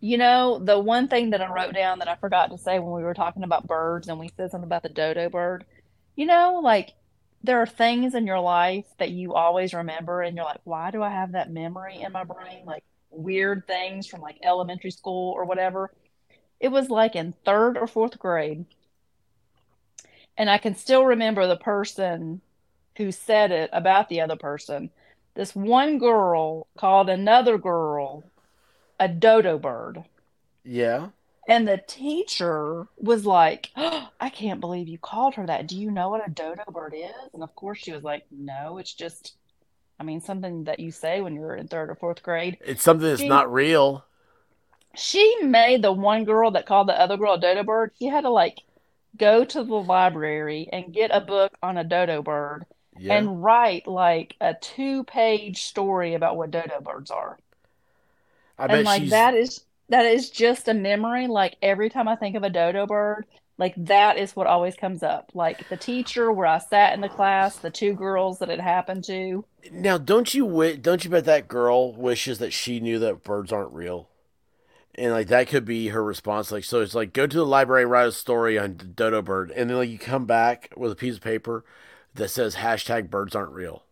You know, the one thing that I wrote down that I forgot to say when we were talking about birds and we said something about the dodo bird, you know, like there are things in your life that you always remember and you're like, why do I have that memory in my brain? Like weird things from like elementary school or whatever. It was like in third or fourth grade. And I can still remember the person who said it about the other person. This one girl called another girl a dodo bird. Yeah. And the teacher was like, oh, I can't believe you called her that. Do you know what a dodo bird is? And of course she was like, No, it's just, I mean, something that you say when you're in third or fourth grade. It's something that's She- not real. She made the one girl that called the other girl a dodo bird, she had to like go to the library and get a book on a dodo bird Yeah. and write like a two page story about what dodo birds are. I and bet like she's that is that is just a memory like every time i think of a dodo bird like that is what always comes up like the teacher where i sat in the class the two girls that it happened to Now, don't you don't you bet that girl wishes that she knew that birds aren't real? And like that could be her response. Like so, it's like go to the library, write a story on dodo bird, and then like you come back with a piece of paper that says hashtag birds aren't real,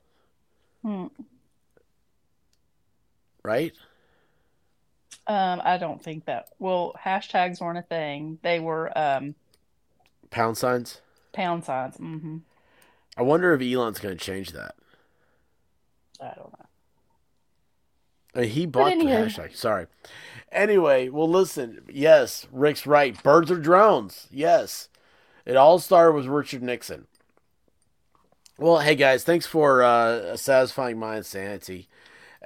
Hmm. right? um i don't think that well hashtags weren't a thing they were um Pound signs. pound signs hmm I wonder if Elon's going to change that. i don't know he bought the hashtag. Sorry. Anyway, well, listen. Yes, Rick's right. Birds are drones. Yes. It all started with Richard Nixon. Well, hey, guys, thanks for uh, satisfying my insanity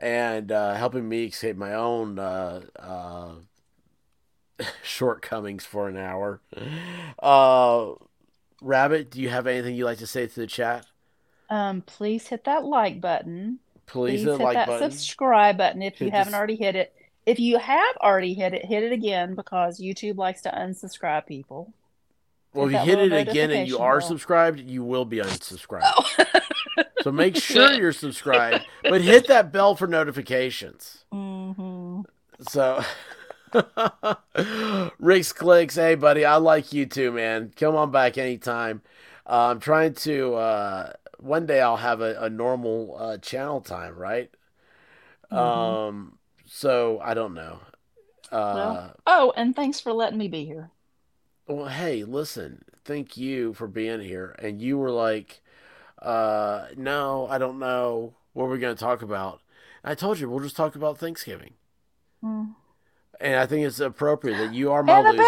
and uh, helping me escape my own uh, uh, shortcomings for an hour. Uh, Rabbit, do you have anything you'd like to say to the chat? um please hit that like button Please, please hit like that button. subscribe button if you haven't this- already hit it if you have already hit it hit it again because youtube likes to unsubscribe people Well, if you hit it again and you are bell. subscribed, you will be unsubscribed. Oh. So make sure you're subscribed, but hit that bell for notifications. hmm So, Rick's clicks. Hey, buddy, I like you too, man. Come on back anytime. Uh, I'm trying to. Uh, one day I'll have a, a normal uh, channel time, right? Mhm. Um. So I don't know. Uh, Well. Oh, and thanks for letting me be here. Well, hey, listen, thank you for being here. And you were like, uh, no, I don't know what we're going to talk about. And I told you, we'll just talk about Thanksgiving. Mm. And I think it's appropriate that you are my Lucy.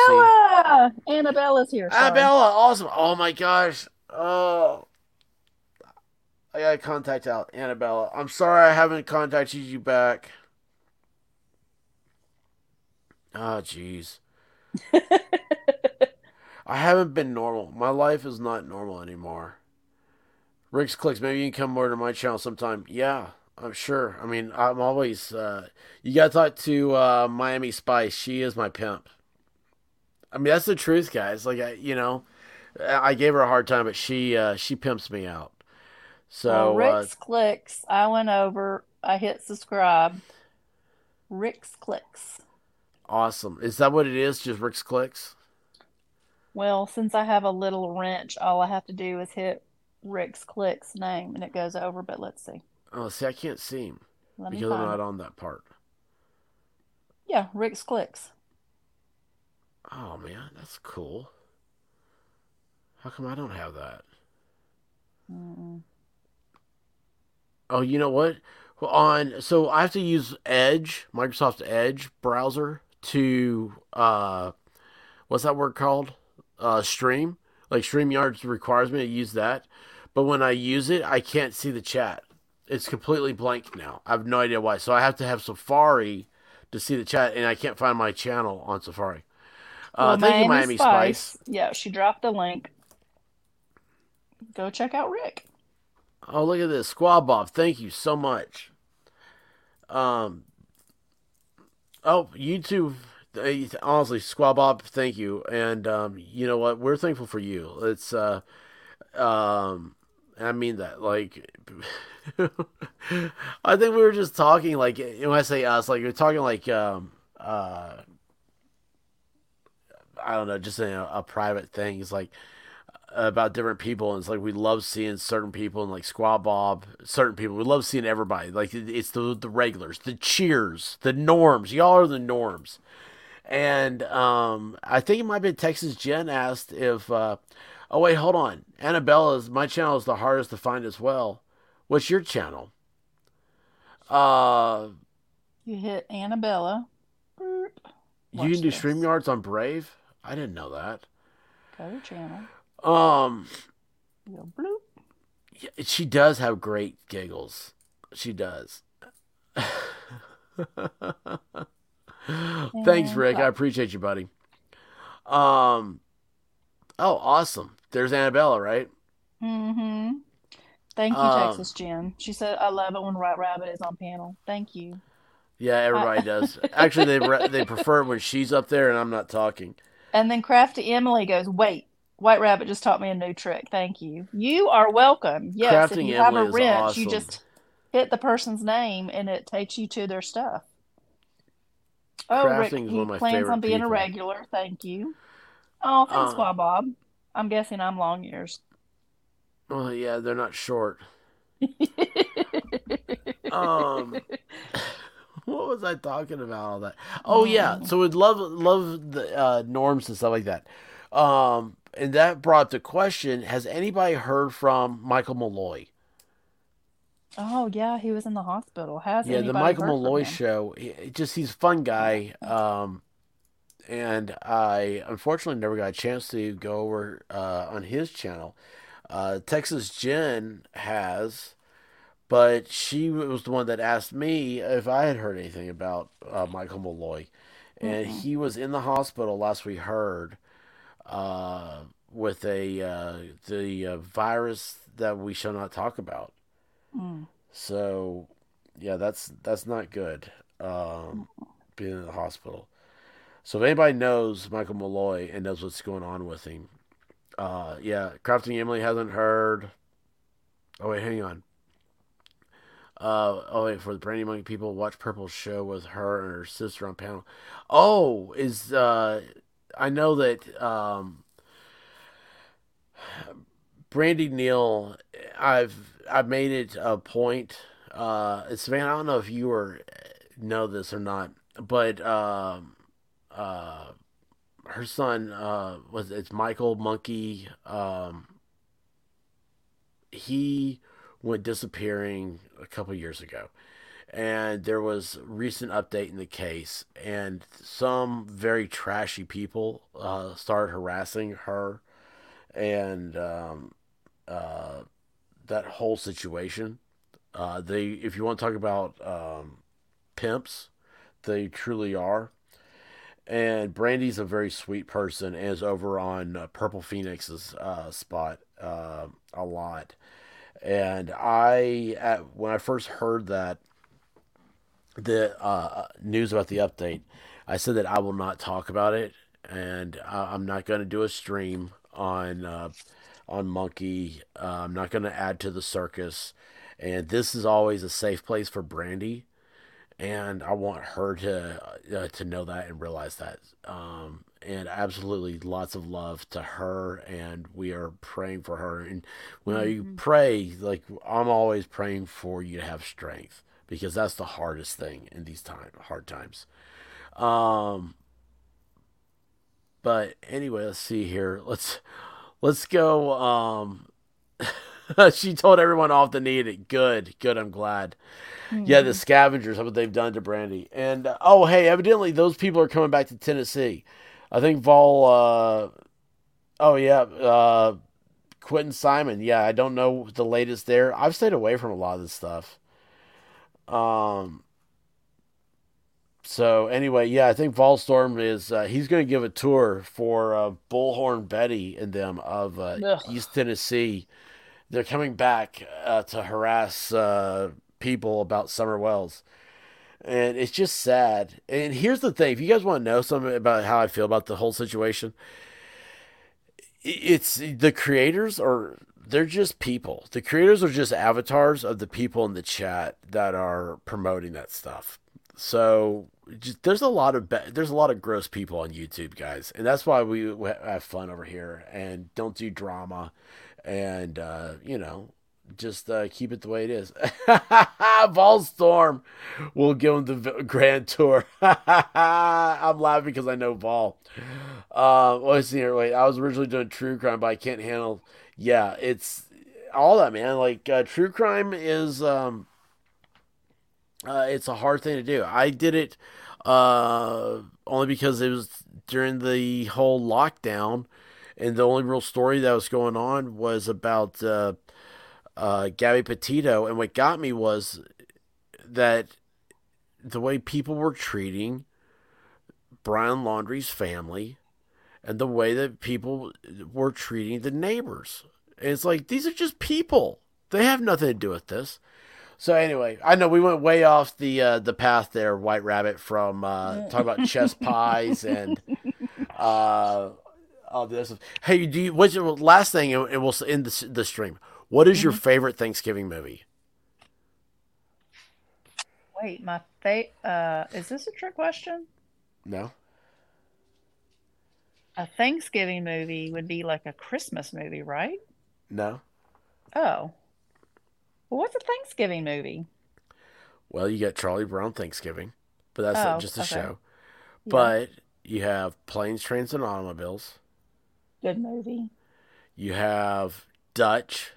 Annabella! Annabella's here. Sorry. Annabella, awesome. Oh my gosh. Oh. I got to contact out Annabella. I'm sorry I haven't contacted you back. Oh, jeez. I haven't been normal. My life is not normal anymore. Rick's clicks. Maybe you can come over to my channel sometime. Yeah, I'm sure. I mean, I'm always. Uh, you gotta talk to uh, Miami Spice. She is my pimp. I mean, that's the truth, guys. Like, I, you know, I gave her a hard time, but she uh, she pimps me out. So well, uh, Rick's clicks. I went over. I hit subscribe. Rick's clicks. awesome. Is that what it is? Just Rick's clicks? Well, since I have a little wrench, all I have to do is hit Rick's clicks name, and it goes over. But let's see. Oh, see, I can't see him Let me because I'm not it. on that part. Yeah, Rick's clicks. Oh man, that's cool. How come I don't have that? Mm-mm. Oh, you know what? Well, on so I have to use Edge, Microsoft Edge browser to uh, what's that word called? Uh, stream. Like StreamYard requires me to use that, but when I use it, I can't see the chat. It's completely blank now. I have no idea why. So I have to have Safari to see the chat, and I can't find my channel on Safari. Uh, Well, thank you, Miami Spice. Yeah, she dropped the link. Go check out Rick. Oh, look at this. Squab Bob, thank you so much. Um Oh, YouTube honestly, Squab Bob, thank you. And um you know what? We're thankful for you. It's uh um I mean that like I think we were just talking like when I say us, like we're talking like um uh I don't know, just a, a private thing. It's like about different people, and it's like we love seeing certain people, and like Squaw Bob, certain people. We love seeing everybody. Like it's the the regulars, the cheers, the norms. Y'all are the norms. And um, I think it might be Texas Jen asked if. Uh, oh wait, hold on. Annabella's my channel is the hardest to find as well. What's your channel? Uh, You hit Annabella. You can do this. StreamYards on Brave. I didn't know that. Go to channel. Um, You go bloop. yeah, she does have great giggles. She does. Thanks, And Rick. I appreciate you, buddy. Um, oh, awesome. There's Annabella, right? Mm-hmm. Thank you, Um, Texas Jen. She said, "I love it when White Rabbit is on panel." Thank you. Yeah, everybody does. Actually, they re- they prefer it when she's up there and I'm not talking. And then Crafty Emily goes, "Wait, White Rabbit just taught me a new trick. Thank you. You are welcome. Yes, if Crafting you have Emily a is wrench, you just hit the person's name and it takes you to their stuff." Oh, Rick, Crafting is he one of my plans favorite on being people. a regular. Thank you. Oh, thanks, Uh, Squaw Bob. I'm guessing I'm long ears. Oh yeah, they're not short. Um, what was I talking about? All that. Oh yeah, Mm. so we'd love love the uh, norms and stuff like that. Um, and that brought the question: Has anybody heard from Michael Malloy? Oh yeah, he was in the hospital. Has he? yeah, the Michael Malloy show. He, he just he's a fun guy. Um, and I unfortunately never got a chance to go over uh, on his channel. Uh, Texas Jen has, but she was the one that asked me if I had heard anything about uh, Michael Malloy, and Mm-mm. he was in the hospital last we heard uh, with a uh, the uh, virus that we shall not talk about. Mm. So, yeah, that's that's not good. Um, being in the hospital. So if anybody knows Michael Malloy and knows what's going on with him, uh, yeah, Crafting Emily hasn't heard. Oh wait, hang on. Uh, oh wait, for the Brandy Monkey people, watch Purple show with her and her sister on panel. Oh, is uh, I know that um, Brandy Neal, I've I've made it a point. Uh, Savannah, I don't know if you were know this or not, but um, uh, her son uh, was it's Michael Monkey. Um, he went disappearing a couple years ago, and there was recent update in the case, and some very trashy people uh, started harassing her, and um, uh, that whole situation. Uh, they, if you want to talk about um, pimps, they truly are. And Brandy's a very sweet person and is over on uh, Purple Phoenix's uh, spot uh, a lot. And I, at, when I first heard that, the uh, news about the update, I said that I will not talk about it, and I, I'm not going to do a stream on uh, on Monkey. Uh, I'm not going to add to the circus, and this is always a safe place for Brandy, and I want her to uh, to know that and realize that. Um, and absolutely lots of love to her, and we are praying for her. And when you pray, like I'm always praying for you to have strength because that's the hardest thing in these time hard times. Um, but anyway, let's see here. Let's let's go. Um, she told everyone off the need it. Good, good. I'm glad. Yeah, the scavengers, what they've done to Brandy. And uh, oh, hey, evidently those people are coming back to Tennessee. I think Vol. Uh, oh yeah, uh, Quinton Simon. Yeah, I don't know the latest there. I've stayed away from a lot of this stuff. Um. So anyway, yeah, I think Volstorm is uh, he's going to give a tour for uh, Bullhorn Betty and them of uh, East Tennessee. They're coming back uh, to harass uh, people about Summer Wells, and it's just sad. And here's the thing: if you guys want to know something about how I feel about the whole situation, it's the creators are they're just people. The creators are just avatars of the people in the chat that are promoting that stuff. So just, there's a lot of be- there's a lot of gross people on YouTube, guys, and that's why we, have fun over here and don't do drama, and uh, you know, just uh, keep it the way it is. Volstorm will give him the grand tour. I'm laughing because I know Vol. Uh, let's see here. Wait, I was originally doing true crime, but I can't handle. Yeah, it's all that man. Like uh, true crime is. Um, uh, it's a hard thing to do. I did it uh, only because it was during the whole lockdown, and the only real story that was going on was about uh, uh, Gabby Petito. And what got me was that the way people were treating Brian Laundrie's family and the way that people were treating the neighbors. And it's like, these are just people. They have nothing to do with this. So anyway, I know we went way off the uh, the path there, White Rabbit, from uh, talking about chess pies and uh, all this. Hey, do you? What's your last thing? And we'll end the, the stream. What is your favorite Thanksgiving movie? Wait, my fa- uh is this a trick question? No. A Thanksgiving movie would be like a Christmas movie, right? No. Oh. Well, what's a Thanksgiving movie? Well, you got Charlie Brown Thanksgiving, but that's Oh, just a okay. show. Yeah. But you have Planes, Trains, and Automobiles. Good movie. You have Dutch.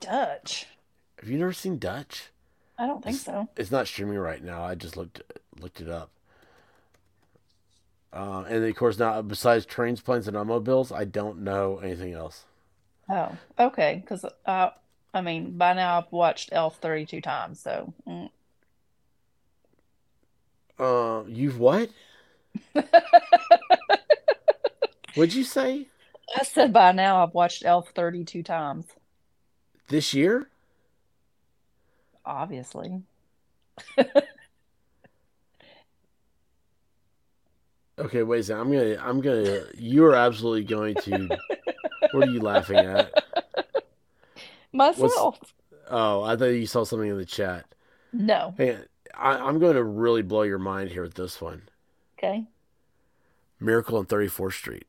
Dutch. Have you never seen Dutch? I don't think so. It's not streaming right now. I just looked looked it up. Uh, and of course, now besides trains, planes, and automobiles, I don't know anything else. Oh, okay. Because uh, I mean, by now I've watched Elf 32 times, so mm. Uh, you've what? What'd you say? I said by now I've watched Elf 32 times. This year? Obviously. Okay, wait a second. I'm gonna. I'm gonna. You are absolutely going to. what are you laughing at? Myself. Oh, I thought you saw something in the chat. No. Hey, I, I'm going to really blow your mind here with this one. Okay. Miracle on 34th Street.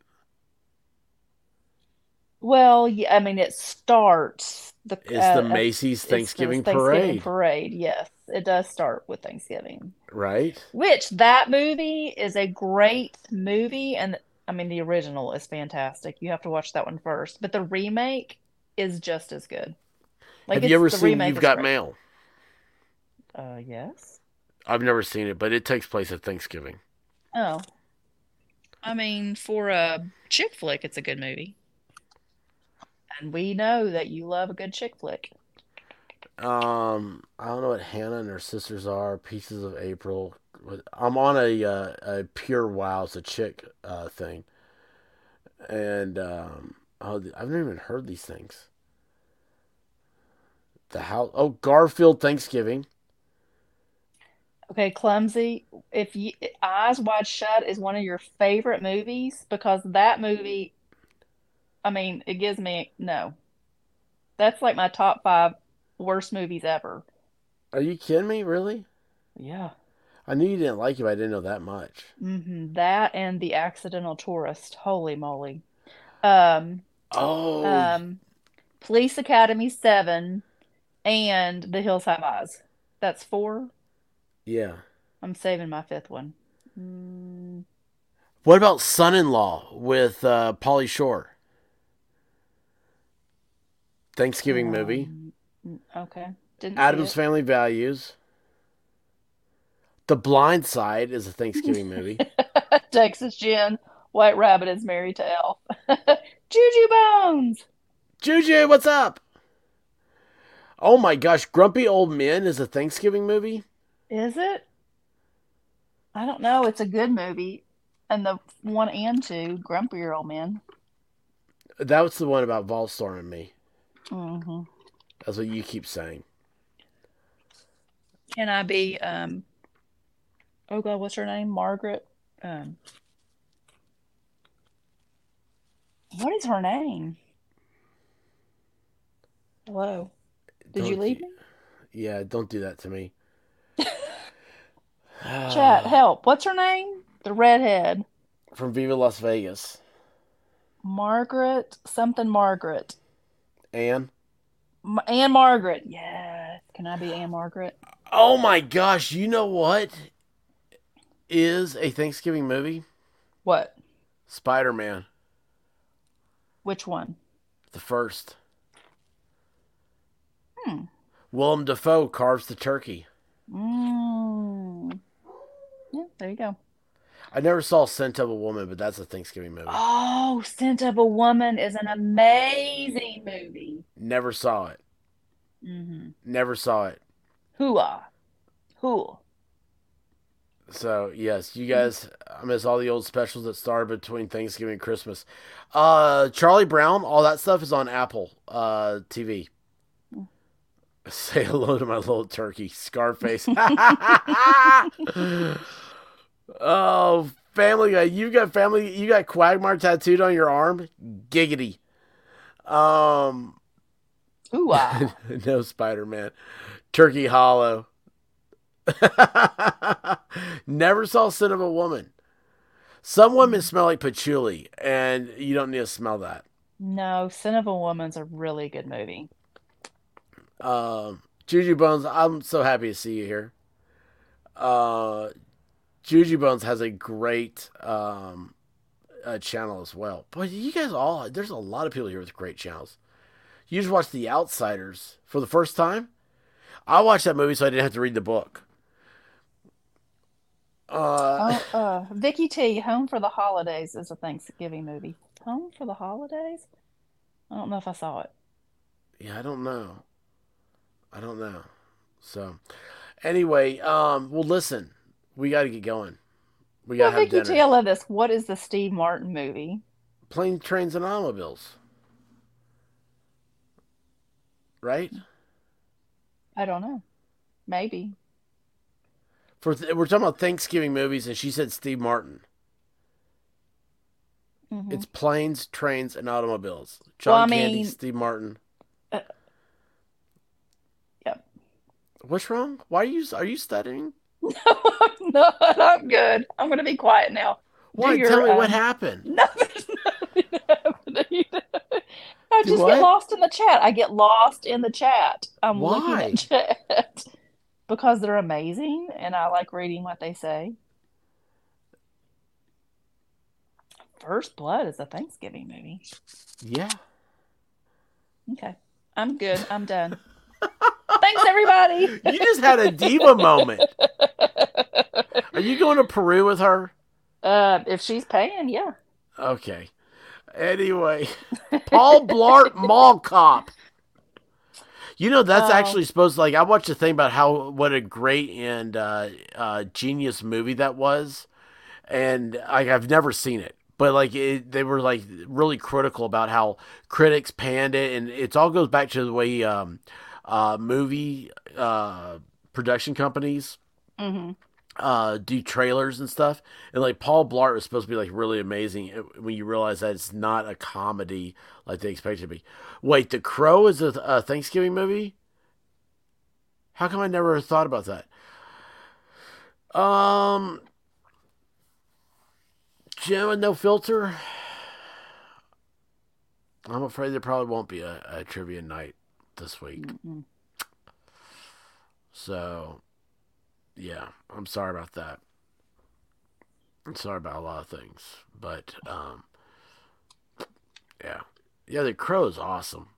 Well, yeah, I mean, it starts the It's uh, the uh, Macy's it's the Thanksgiving, Thanksgiving Parade, parade. Yes, it does start with Thanksgiving. right? Which that movie is a great movie, and I mean the original is fantastic. You have to watch that one first, but the remake is just as good. Like Have you ever the seen You've Got great. Mail? Uh, yes. I've never seen it, but it takes place at Thanksgiving. Oh. I mean, for a chick flick, it's a good movie. And we know that you love a good chick flick. Um, I don't know what Hannah and her sisters are. Pieces of April. I'm on a uh, a pure wow. It's a chick uh, thing, and um, oh, I've never even heard these things. The house. Oh, Garfield Thanksgiving. Okay, Clumsy, if you Eyes Wide Shut is one of your favorite movies because that movie, I mean, it gives me no. That's like my top five worst movies ever. Are you kidding me? Really? Yeah. I knew you didn't like it, but I didn't know that much. hmm That and The Accidental Tourist. Holy moly. Um, Oh, um, Police Academy 7 and The Hills Have Eyes. That's four. yeah. I'm saving my fifth one. Mm, What about Son-in-Law with uh, Pauly Shore? Thanksgiving movie. um, mm, okay. Didn't Addams. Family Values. The Blind Side is a Thanksgiving movie. Texas Jen. White Rabbit is married to Elf. Juju Bones. Juju, what's up? Oh my gosh, Grumpy Old Men is a Thanksgiving movie. Is it? I don't know. It's a good movie. And the one and two, Grumpier Old Men. That was the one about Volstorm and me. Hmm That's what you keep saying. Can I be, um, oh God, what's her name? Margaret. Um, what is her name? Hello. Did you Don't leave you- me? Yeah, don't do that to me. Chat, help. What's her name? The redhead. From Viva Las Vegas. Margaret, something Margaret. Anne? Ann-Margret. Yes. Can I be Ann-Margret? Oh my gosh, you know what is a Thanksgiving movie? What? Spider Man, Which one? the first. Hmm. Willem Dafoe carves the turkey. Mm. Yeah, there you go. I never saw Scent of a Woman, but that's a Thanksgiving movie. Oh, Scent of a Woman is an amazing movie. Never saw it. Mm-hmm. Never saw it. Hooah. Hoo. So yes, you guys, I miss all the old specials that started between Thanksgiving and Christmas. Uh, Charlie Brown, all that stuff is on Apple uh, TV. Say hello to my little turkey, Scarface. oh, Family Guy, you got family, you got Quagmire tattooed on your arm, giggity. Um, Hooah. no Spider Man, Turkey Hollow. Never saw Sin of a Woman. Some women smell like patchouli, and you don't need to smell that. no, Scent of a Woman's a really good movie. Um, Juju Bones, I'm so happy to see you here. Uh, Juju Bones has a great um, uh, channel as well. Boy, you guys all, there's a lot of people here with great channels. You just watched The Outsiders for the first time? I watched that movie so I didn't have to read the book. Uh, Oh, uh, Vicky T, Home for the Holidays is a Thanksgiving movie. Home for the Holidays? I don't know if I saw it. Yeah, I don't know. I don't know. So, anyway, um, well, listen, we got to get going. We got Well, to have Vicky dinner. T, I love this. What is the Steve Martin movie? Plane, trains, and automobiles. Right? I don't know. Maybe. For th- we're talking about Thanksgiving movies, and she said Steve Martin. Mhm. It's planes, trains, and automobiles. Well, John I Candy, mean- Steve Martin. Uh, yep. What's wrong? Why are you are you studying? No, no, I'm good. I'm going to be quiet now. Why? your, Tell me what um, happened. Nothing's nothing happening. I just what? get lost in the chat. I get lost in the chat. I'm looking Why? at chat because they're amazing and I like reading what they say. First Blood is a Thanksgiving movie. Yeah. Okay. I'm good. I'm done. Thanks, everybody. You just had a diva moment. Are you going to Peru with her? Uh, if she's paying, yeah. Okay. Anyway, Paul Blart Mall Cop. You know that's Oh. actually supposed to like I watched a thing about how what a great and uh, uh, genius movie that was, and like I've never seen it, but like it, they were like really critical about how critics panned it, and it all goes back to the way um, uh, movie uh, production companies hmm uh, do trailers and stuff. And like Paul Blart was supposed to be like really amazing when you realize that it's not a comedy like they expect it to be. Wait, The Crow is a, a Thanksgiving movie? How come I never thought about that? Um, Jim and No Filter. I'm afraid there probably won't be a, a trivia night this week. Mm-mm. So, yeah, I'm sorry about that. I'm sorry about a lot of things, but um, yeah, yeah, the crow is awesome.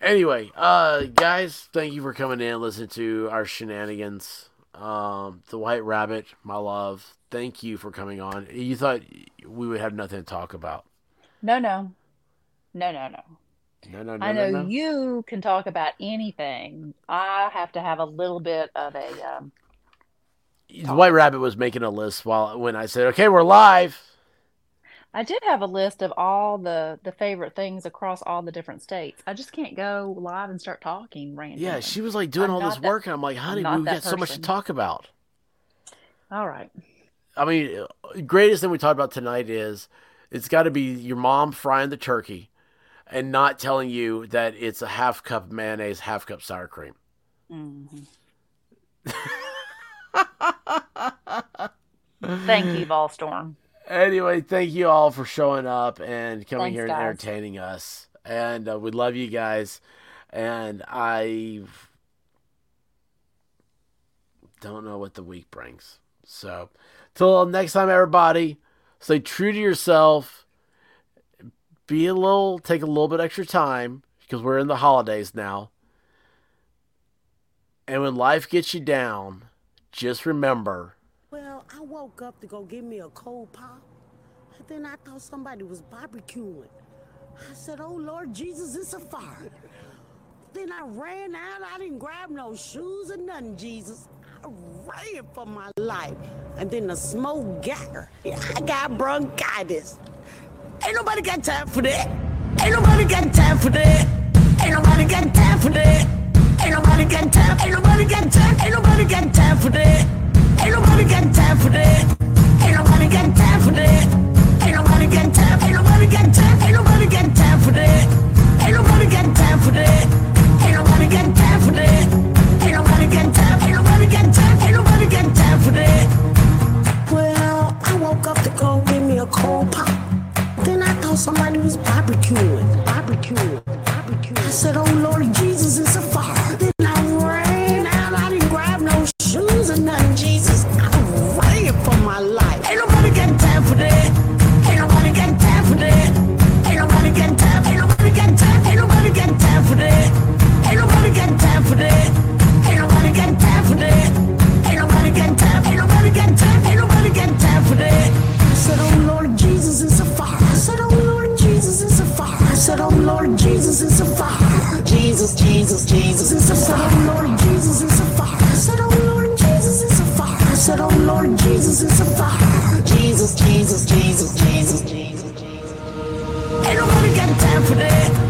Anyway, uh, guys, thank you for coming in, and listening to our shenanigans. Um, the White Rabbit, my love, thank you for coming on. You thought we would have nothing to talk about? No, no. No, no, no. No, no, no, I know no, no. you can talk about anything. I have to have a little bit of a um, The White Rabbit was making a list while when I said, "Okay, we're live." I did have a list of all the the favorite things across all the different states. I just can't go live and start talking randomly. Yeah, she was like doing I'm all this that- work, and I'm like, honey, we've got so much to talk about. All right. I mean, greatest thing we talked about tonight is it's got to be your mom frying the turkey and not telling you that it's a half cup mayonnaise, half cup sour cream. hmm Thank you, Volstorm. Anyway, thank you all for showing up and coming Thanks, here and guys. entertaining us. And uh, we love you guys. And I don't know what the week brings. So, till next time, everybody, stay true to yourself. Be a little, take a little bit extra time because we're in the holidays now. And when life gets you down, just remember Well, I woke up to go get me a cold pop, and then I thought somebody was barbecuing. I said, "Oh Lord Jesus, it's a fire." then I ran out. I didn't grab no shoes or nothing, Jesus. I ran for my life, and then the smoke got her. I got bronchitis. Ain't nobody got time for that. Ain't nobody got time for that. Ain't nobody got time for that. Ain't nobody got time. Ain't nobody got time. Ain't nobody got time for that. Ain't nobody got time for that. Ain't nobody got time for that. Ain't nobody got time. Ain't nobody got time. Ain't nobody got time for that. Ain't nobody got time for that. Ain't nobody got time for that. Ain't nobody got time. Ain't nobody got time. Ain't nobody got time for that. Well, I woke up to go get me a cold somebody was barbecuing, barbecuing, barbecuing. I said, Oh Lord Jesus, Jesus, it's a fire. Lord Jesus, it's a fire. Said, oh Lord Jesus, it's a fire. Said, oh Lord Jesus, it's oh, a fire. Jesus, Jesus, Jesus, Jesus, Jesus. Ain't nobody got time for that.